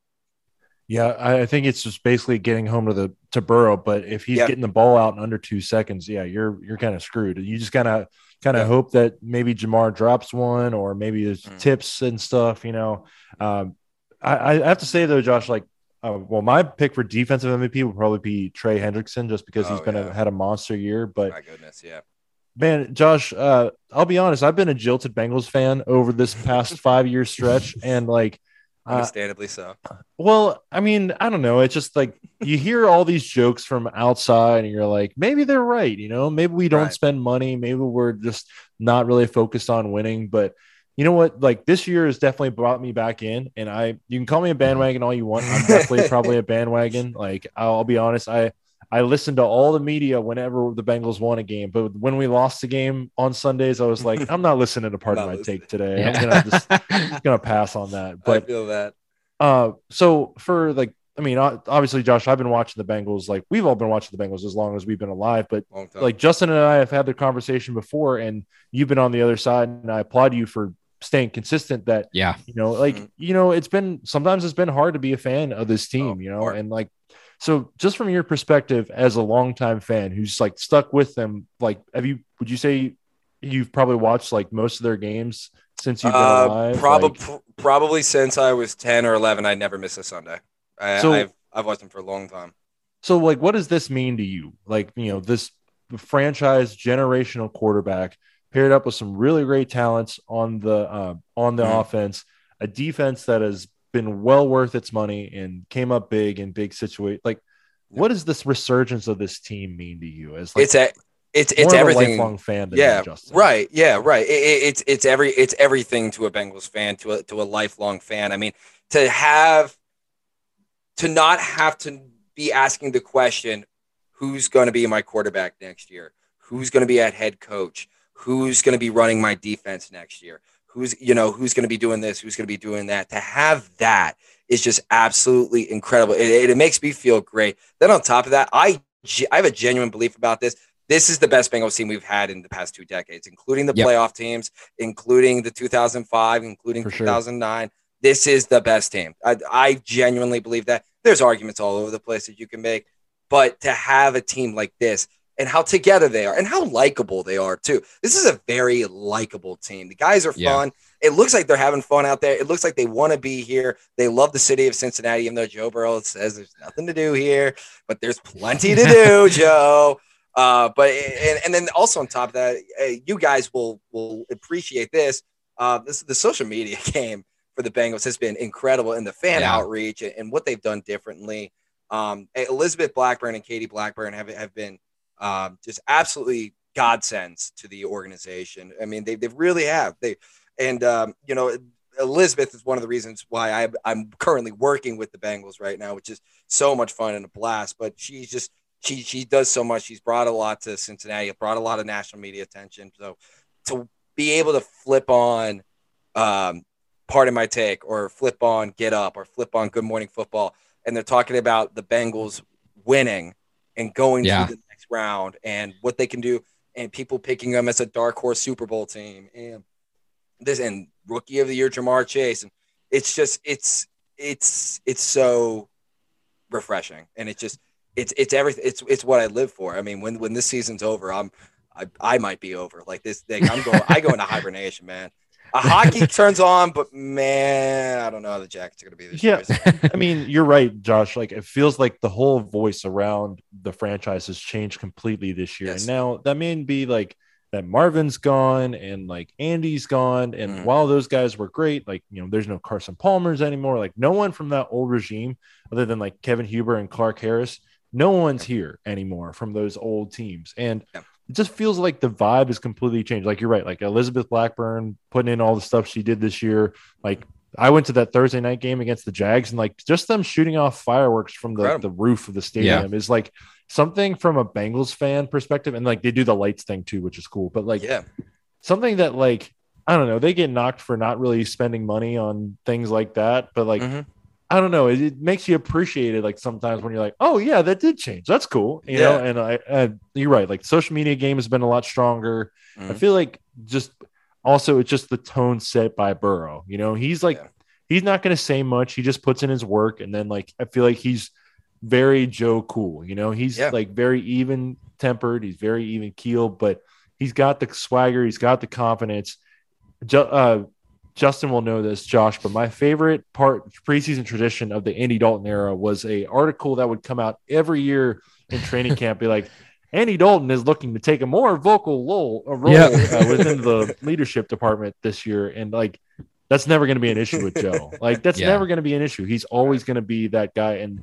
Yeah, I think it's just basically getting home to the to Burrow. But if he's Yeah. getting the ball out in under two seconds, yeah, you're you're kind of screwed. You just kind of kind of Yeah. hope that maybe Ja'Marr drops one or maybe there's Mm. tips and stuff. You know, um, I, I have to say though, Josh, like, uh, well, my pick for defensive MVP would probably be Trey Hendrickson, just because he's Oh, been a, had a monster year. But My goodness, yeah. Man, Josh, uh, I'll be honest. I've been a jilted Bengals fan over this past five year stretch, and like, uh, Understandably so. well, I mean, I don't know. It's just like you hear all these jokes from outside, and you're like, maybe they're right. You know, maybe we don't Right. spend money. Maybe we're just not really focused on winning. But you know what? Like this year has definitely brought me back in, and I you can call me a bandwagon all you want. I'm definitely probably a bandwagon. Like I'll, I'll be honest, I I listened to all the media whenever the Bengals won a game, but when we lost the game on Sundays, I was like, I'm not listening to part of my listening. take today. I'm gonna just gonna pass on that. But I feel that. uh, so for like, I mean, obviously, Josh, I've been watching the Bengals. Like we've all been watching the Bengals as long as we've been alive. But like Justin and I have had the conversation before, and you've been on the other side, and I applaud you for staying consistent. That Yeah. you know, like Mhm. you know, it's been sometimes it's been hard to be a fan of this team. Oh, you know, hard. and like. So, just from your perspective as a longtime fan who's like stuck with them, like, have you? Would you say you've probably watched like most of their games since you've been Uh, alive? probably Like- probably since I was ten or eleven, I never missed a Sunday. I, So- I've I've watched them for a long time. So, like, what does this mean to you? Like, you know, this franchise generational quarterback paired up with some really great talents on the uh, on the Mhm. offense, a defense that has been well worth its money and came up big in big situation. Like, what does this resurgence of this team mean to you? As like it's a it's it's everything. lifelong fan. Yeah, right. Yeah, right. It, it- it's it's every it's everything to a Bengals fan, to a to a lifelong fan. I mean, to have to not have to be asking the question, who's going to be my quarterback next year? Who's going to be at head coach? Who's going to be running my defense next year? Who's you know who's going to be doing this? Who's going to be doing that? To have that is just absolutely incredible. It, it, makes me feel great. Then on top of that, I I have a genuine belief about this this is the best Bengals team we've had in the past two decades, including the Yep. playoff teams, including the 2005, including For sure. 2009. This is the best team. I, I genuinely believe that. There's arguments all over the place that you can make, but to have a team like this and how together they are and how likable they are too. This is a very likable team. The guys are Yeah. fun. It looks like they're having fun out there. It looks like they want to be here. They love the city of Cincinnati, even though Joe Burrow says there's nothing to do here, but there's plenty to do, Joe. Uh, but and, and then also on top of that, you guys will will appreciate this. Uh, this the social media game for the Bengals has been incredible, and the fan Yeah. outreach and, and what they've done differently. Um, Elizabeth Blackburn and Katie Blackburn have have been um, just absolutely godsends to the organization. I mean, they they really have they, and um, you know. Elizabeth is one of the reasons why I, I'm currently working with the Bengals right now, which is so much fun and a blast. But she's just she she does so much. She's brought a lot to Cincinnati. Brought a lot of national media attention. So to be able to flip on, um, Pardon My Take, or flip on Get Up, or flip on Good Morning Football, and they're talking about the Bengals winning and going Yeah. to the next round and what they can do, and people picking them as a dark horse Super Bowl team, and this and Rookie of the Year Ja'Marr Chase, and it's just it's it's it's so refreshing, and it just it's it's everything. It's it's what I live for. I mean, when when this season's over, I'm I, I might be over. Like this thing, I'm going. I go into hibernation, man. A hockey turns on, but man, I don't know how the Jackets are going to be this Yeah. year. I mean, you're right, Josh. Like it feels like the whole voice around the franchise has changed completely this year. Yes. And now that may be like that Marvin's gone and like Andy's gone. And Mhm. while those guys were great, like you know, there's no Carson Palmer's anymore. Like no one from that old regime, other than like Kevin Huber and Clark Harris, no one's here anymore from those old teams. And Yeah. It just feels like the vibe is completely changed. Like you're right, like Elizabeth Blackburn putting in all the stuff she did this year. Like I went to that Thursday night game against the Jags, and like just them shooting off fireworks from the, Incredible. the roof of the stadium is like something from a Bengals fan perspective. And like they do the lights thing too, which is cool. But like yeah, something that like I don't know, they get knocked for not really spending money on things like that. But like Mhm. I don't know, it, it makes you appreciate it. Like sometimes when you're like, oh yeah, that did change. That's cool, you know. And I, uh, you're right. Like social media game has been a lot stronger. I Mhm. feel like just also it's just the tone set by Burrow. You know, he's like Yeah. he's not going to say much. He just puts in his work, and then like I feel like he's very Joe cool. You know, he's Yeah. like very even tempered. He's very even keeled, but he's got the swagger. He's got the confidence. Uh, Justin will know this, Josh, but my favorite part preseason tradition of the Andy Dalton era was a article that would come out every year in training camp, be like. Andy Dalton is looking to take a more vocal role, a role Yeah. uh, within the leadership department this year, and like that's never going to be an issue with Joe. Like that's Yeah. never going to be an issue. He's always going to be that guy. And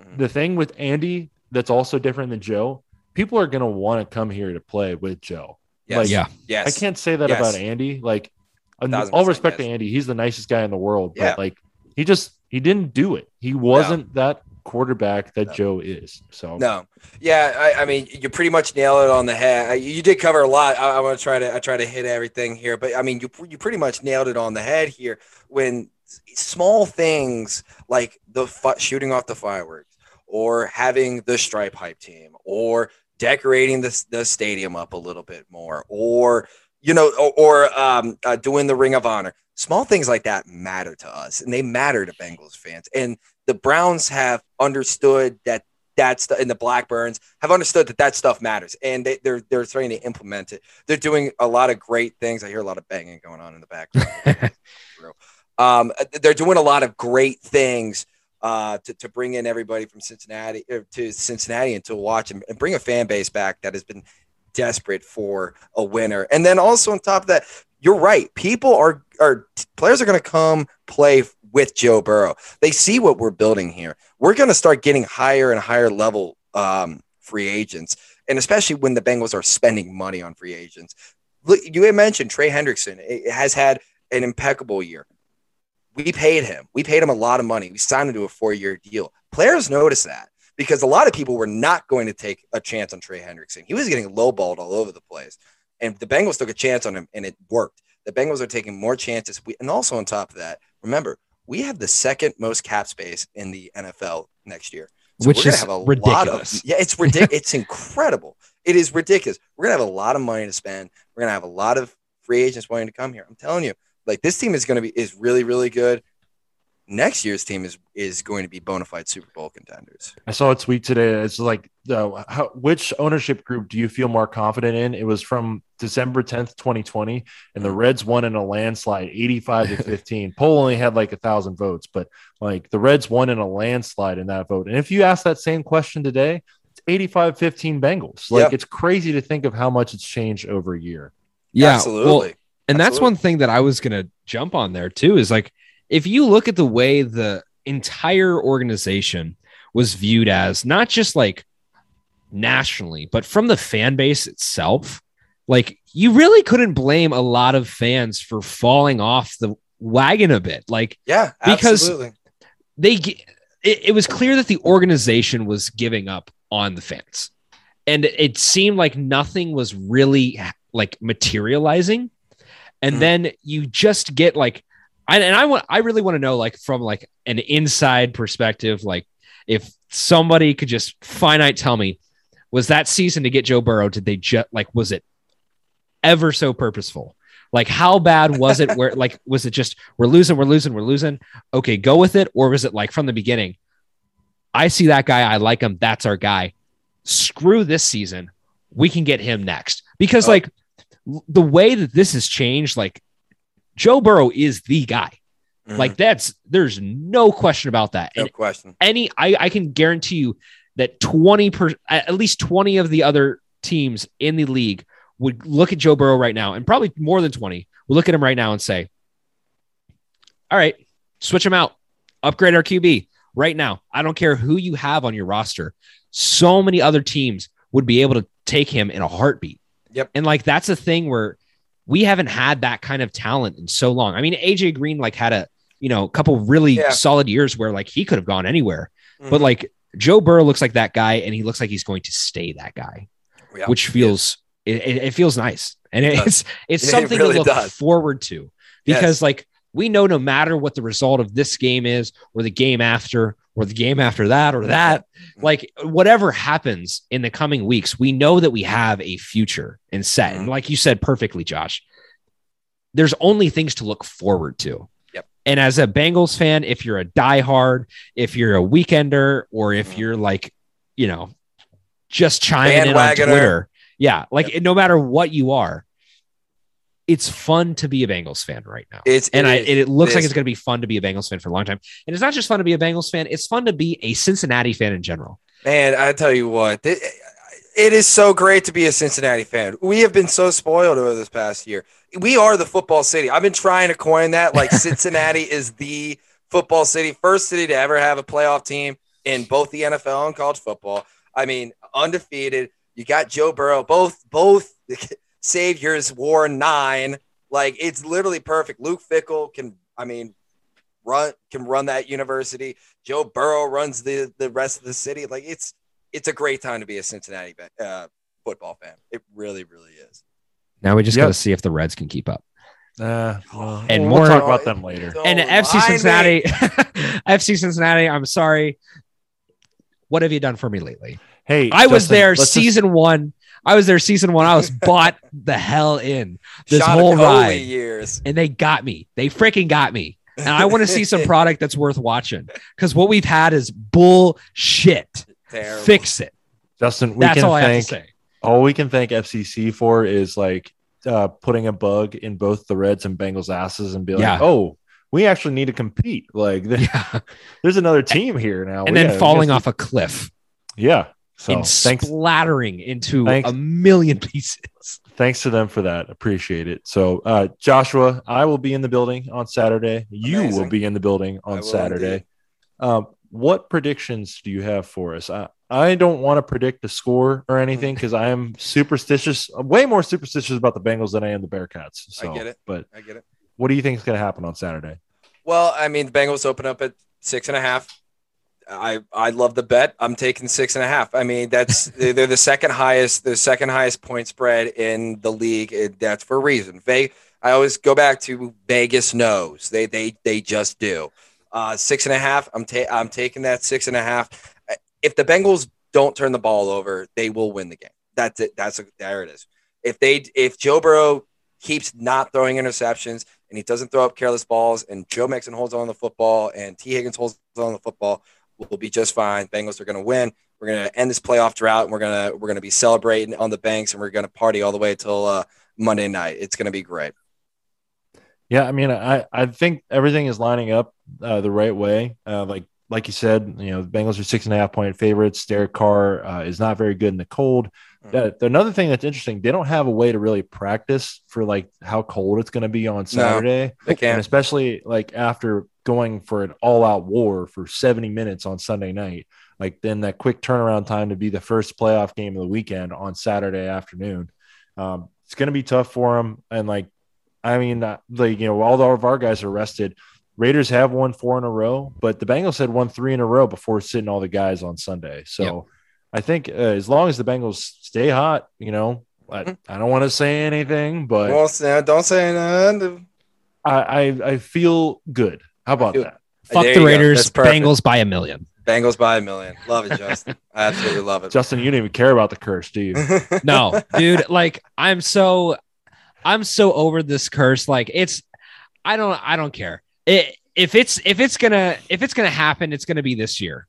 Mhm. the thing with Andy that's also different than Joe, people are going to want to come here to play with Joe. yes, like, Yeah. yes. I can't say that Yes. about Andy. Like, Thousand all respect yes. to Andy, he's the nicest guy in the world. But Yeah. like, he just he didn't do it. He wasn't that quarterback that No. Joe is. So No, yeah, I, I mean, you pretty much nailed it on the head. You did cover a lot. I, I want to try to I try to hit everything here, but I mean, you you pretty much nailed it on the head here. When small things like the fi- shooting off the fireworks, or having the stripe hype team, or decorating the the stadium up a little bit more, or you know, or, or um, uh, doing the Ring of Honor. Small things like that matter to us, and they matter to Bengals fans. And the Browns have understood that that's the and the Blackburns have understood that that stuff matters, and they, they're they're starting to implement it. They're doing a lot of great things. I hear a lot of banging going on in the background. um, they're doing a lot of great things uh, to to bring in everybody from Cincinnati uh, to Cincinnati and to watch and, and bring a fan base back that has been desperate for a winner. And then also on top of that, you're right. People are are players are going to come play with Joe Burrow. They see what we're building here. We're going to start getting higher and higher level um, free agents, and especially when the Bengals are spending money on free agents. You mentioned Trey Hendrickson eh, has had an impeccable year. We paid him. We paid him a lot of money. We signed him to a four-year deal. Players notice that because a lot of people were not going to take a chance on Trey Hendrickson. He was getting lowballed all over the place, and the Bengals took a chance on him, and it worked. The Bengals are taking more chances. We, and also on top of that, remember we have the second most cap space in the NFL next year. Which we're is have a lot ridiculous. of yeah, it's ridiculous. it's incredible. It is ridiculous. We're gonna have a lot of money to spend. We're gonna have a lot of free agents wanting to come here. I'm telling you, like this team is gonna be is really really good. Next year's team is is going to be bona fide Super Bowl contenders. I saw a tweet today. It's like, uh, how, which ownership group do you feel more confident in? It was from December 10th, 2020, and the Reds won in a landslide 85 to 15. Poll only had like a thousand votes, but like the Reds won in a landslide in that vote. And if you ask that same question today, it's 85 15 Bengals. Like Yeah. it's crazy to think of how much it's changed over a year. Yeah. absolutely. Well, and that's one thing that I was going to jump on there too is like if you look at the way the entire organization was viewed as not just like nationally, but from the fan base itself, like you really couldn't blame a lot of fans for falling off the wagon a bit. Like yeah, because- they it, it was clear that the organization was giving up on the fans and it seemed like nothing was really like materializing and Mhm. then you just get like I, and i want i really want to know like from like an inside perspective like if somebody could just finite tell me was that season to get joe burrow did they just like was it ever so purposeful like how bad was it where like was it just we're losing we're losing we're losing okay go with it or was it like from the beginning I see that guy. I like him. That's our guy. Screw this season. We can get him next because, Oh. like, the way that this has changed, like, Joe Burrow is the guy. Mhm. Like, that's there's no question about that. no And question. any, I, I can guarantee you that 20 per at least 20 of the other teams in the league would look at Joe Burrow right now, and probably more than 20 would look at him right now and say, All right, switch him out, upgrade our QB right now. I don't care who you have on your roster. So many other teams would be able to take him in a heartbeat. Yep. And like that's a thing where we haven't had that kind of talent in so long. I mean, AJ Green like had a you know a couple really Yeah. solid years where like he could have gone anywhere, but Mhm. like Joe Burrow looks like that guy, and he looks like he's going to stay that guy, Yeah. which feels it, it, it feels nice, and It it's it's It something really to look does. forward to Yes. because like we know no matter what the result of this game is, or the game after, or the game after that, or that, like whatever happens in the coming weeks, we know that we have a future and set. And Mhm. like you said perfectly, Josh, there's only things to look forward to. Yep. And as a Bengals fan, if you're a diehard, if you're a weekender, or if Mhm. you're like, you know, just chiming in on Twitter, yeah, like no matter what you are, it's fun to be a Bengals fan right now. It's And it I, it, it looks like it's going to be fun to be a Bengals fan for a long time. And it's not just fun to be a Bengals fan; it's fun to be a Cincinnati fan in general. Man, I tell you what, it, it is so great to be a Cincinnati fan. We have been so spoiled over this past year. We are the football city. I've been trying to coin that. Like Cincinnati is the football city, first city to ever have a playoff team in both the NFL and college football. I mean, undefeated. You got Joe Burrow. Both both saviors War nine. Like it's literally perfect. Luke Fickell can, I mean, run can run that university. Joe Burrow runs the the rest of the city. Like it's it's a great time to be a Cincinnati uh, football fan. It really, really is. Now we just Yep. got to see if the Reds can keep up. Uh, well, And we'll more- talk about them later. And FC Cincinnati. FC Cincinnati. I'm sorry. What have you done for me lately? Hey, I was there let's just- season one. I was there season one. I was bought the hell in this Shot whole ride, years. and they got me. They freaking got me. And I want to see some product that's worth watching because what we've had is bullshit. Terrible. Fix it. Justin, we That's can all I have thank to say. all we can thank FCC for is like uh, putting a bug in both the Reds and Bengals asses and be like, Yeah. oh, we actually need to compete. Like, Yeah. there's another team here now. And We then gotta- falling we off a cliff Yeah. So and thanks, splattering into Thanks. a million pieces. thanks to them for that. Appreciate it. So, uh, Joshua, I will be in the building on Saturday. You will be in the building on Saturday. Um, what predictions do you have for us? I, I don't want to predict the score or anything Mm. because I am superstitious, way more superstitious about the Bengals than I am the Bearcats. So, I get it. But I get it. what do you think is going to happen on Saturday? Well, I mean, the Bengals open up at six and a half. I I love the bet. I'm taking six and a half. I mean, that's they're the second highest, the second highest point spread in the league. It- that's for a reason. Ve- I always go back to Vegas knows they they they just do. Uh, six and a half. I'm ta- I'm taking that six and a half. If the Bengals don't turn the ball over, they will win the game. That's it. That's a, there it is. If they if Joe Burrow keeps not throwing interceptions and he doesn't throw up careless balls and Joe Mixon holds on the football and Tee Higgins holds on the football, we'll be just fine. Bengals are going to win. We're going to end this playoff drought and we're going to we're going to be celebrating on the banks and we're going to party all the way till uh, Monday night. It's going to be great. Yeah, I mean, I, I think everything is lining up uh, the right way. Uh, like like you said, you know, the Bengals are six and a half point favorites. Derek Carr uh, is not very good in the cold. Uh, another thing that's interesting, they don't have a way to really practice for like how cold it's going to be on Saturday, No, They can't. especially like after going for an all-out war for 70 minutes on Sunday night. Like then that quick turnaround time to be the first playoff game of the weekend on Saturday afternoon. Um, it's going to be tough for them, and like I mean, uh, like you know, all of our guys are rested. Raiders have won four in a row, but the Bengals had won three in a row before sitting all the guys on Sunday. So Yep. I think uh, as long as the Bengals stay hot, you know, I, I don't want to say anything, but Well, so don't say nothing. I, I I feel good. How about feel- that? Fuck There the. Raiders. Bengals by a million. Bengals by a million. Love it, Justin. I absolutely love it. Justin, you don't even care about the curse, do you? No, dude. Like I'm so, I'm so over this curse. Like it's, I don't, I don't care. It, if it's if it's gonna if it's gonna happen, it's gonna be this year.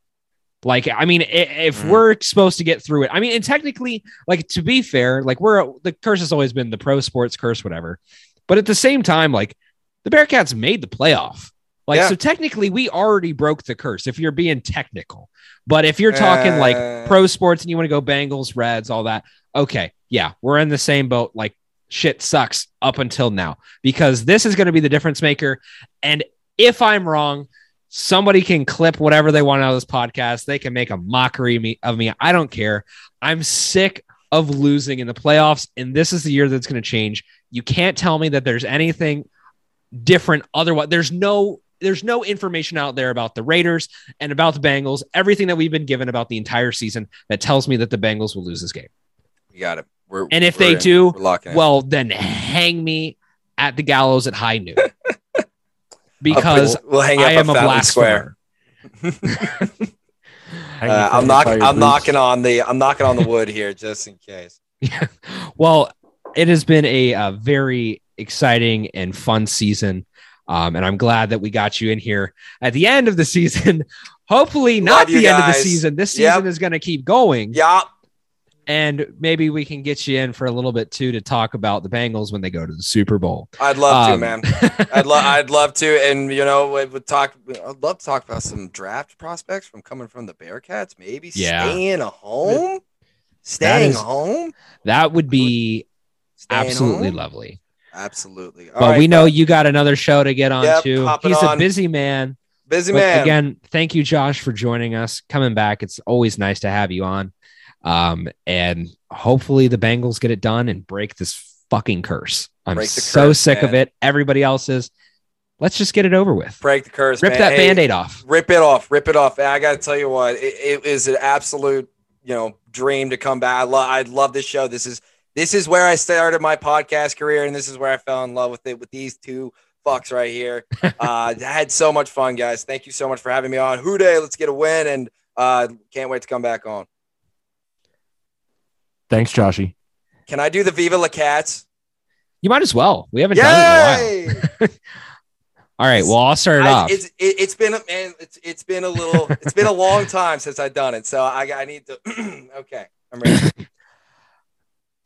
Like, I mean, if Mhm. we're supposed to get through it, I mean, and technically, like to be fair, like we're the curse has always been the pro sports curse, whatever. But at the same time, like the Bearcats made the playoff. Like, Yeah. so technically, we already broke the curse if you're being technical. But if you're talking like Uh, pro sports and you want to go Bengals, Reds, all that, okay, yeah, we're in the same boat. Like, shit sucks up until now because this is going to be the difference maker. And if I'm wrong, somebody can clip whatever they want out of this podcast. They can make a mockery of me. I don't care. I'm sick of losing in the playoffs, and this is the year that's going to change. You can't tell me that there's anything different otherwise. There's no there's no information out there about the Raiders and about the Bengals. Everything that we've been given about the entire season that tells me that the Bengals will lose this game. We got it. We're, And if they in. do, we're locking in. well, then hang me at the gallows at high noon. Because we'll, we'll hang up I am at a Fountain Square. blasphemer. Uh, I'm knocking. I'm knocking on the. I'm knocking on the wood here, just in case. well, it has been a, uh very exciting and fun season. Um, and I'm glad that we got you in here at the end of the season. Hopefully, not Love you the end of the season. This Yep. season is going to keep going. Yeah, And maybe we can get you in for a little bit too to talk about the Bengals when they go to the Super Bowl. I'd love Um, to, man. I'd love. I'd love to, and you know, we would talk. I'd love to talk about some draft prospects from coming from the Bearcats. Maybe Yeah. staying home, staying is- home, That would be staying absolutely home. lovely. absolutely. All But right, we know you got another show to get on Yep, hopping He's a busy man. busy But man. again, thank you, Josh, for joining us, coming back. It's always nice to have you on. Um, and hopefully the Bengals get it done and break this fucking curse. I'm the so curse, sick of it. Everybody else is. Let's just get it over with. break the curse. Rip man. that Hey, band-aid off. Rip it off. Rip it off. I got to tell you what, it, it is an absolute, you know, dream to come back. I love. I love this show. This is this is where I started my podcast career, and this is where I fell in love with it with these two fucks right here. uh, I had so much fun, guys. Thank you so much for having me on. Who Dey, let's get a win, and uh, can't wait to come back on. Thanks, Joshy. Can I do the Viva La Cats? You might as well. We haven't done it in a while. All right. Well, I'll start it I- off. it's it, it's been a man. It's it's been a little. It's been a long time since I've done it, so I I need to. okay, I'm ready.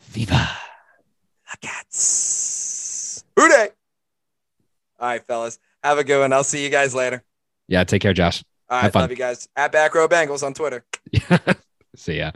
Viva. La Cats. Who Dey? All right, fellas. Have a good one. I'll see you guys later. Yeah. Take care, Josh. All Have fun. love you guys. At Back Row Bengals on Twitter. See ya.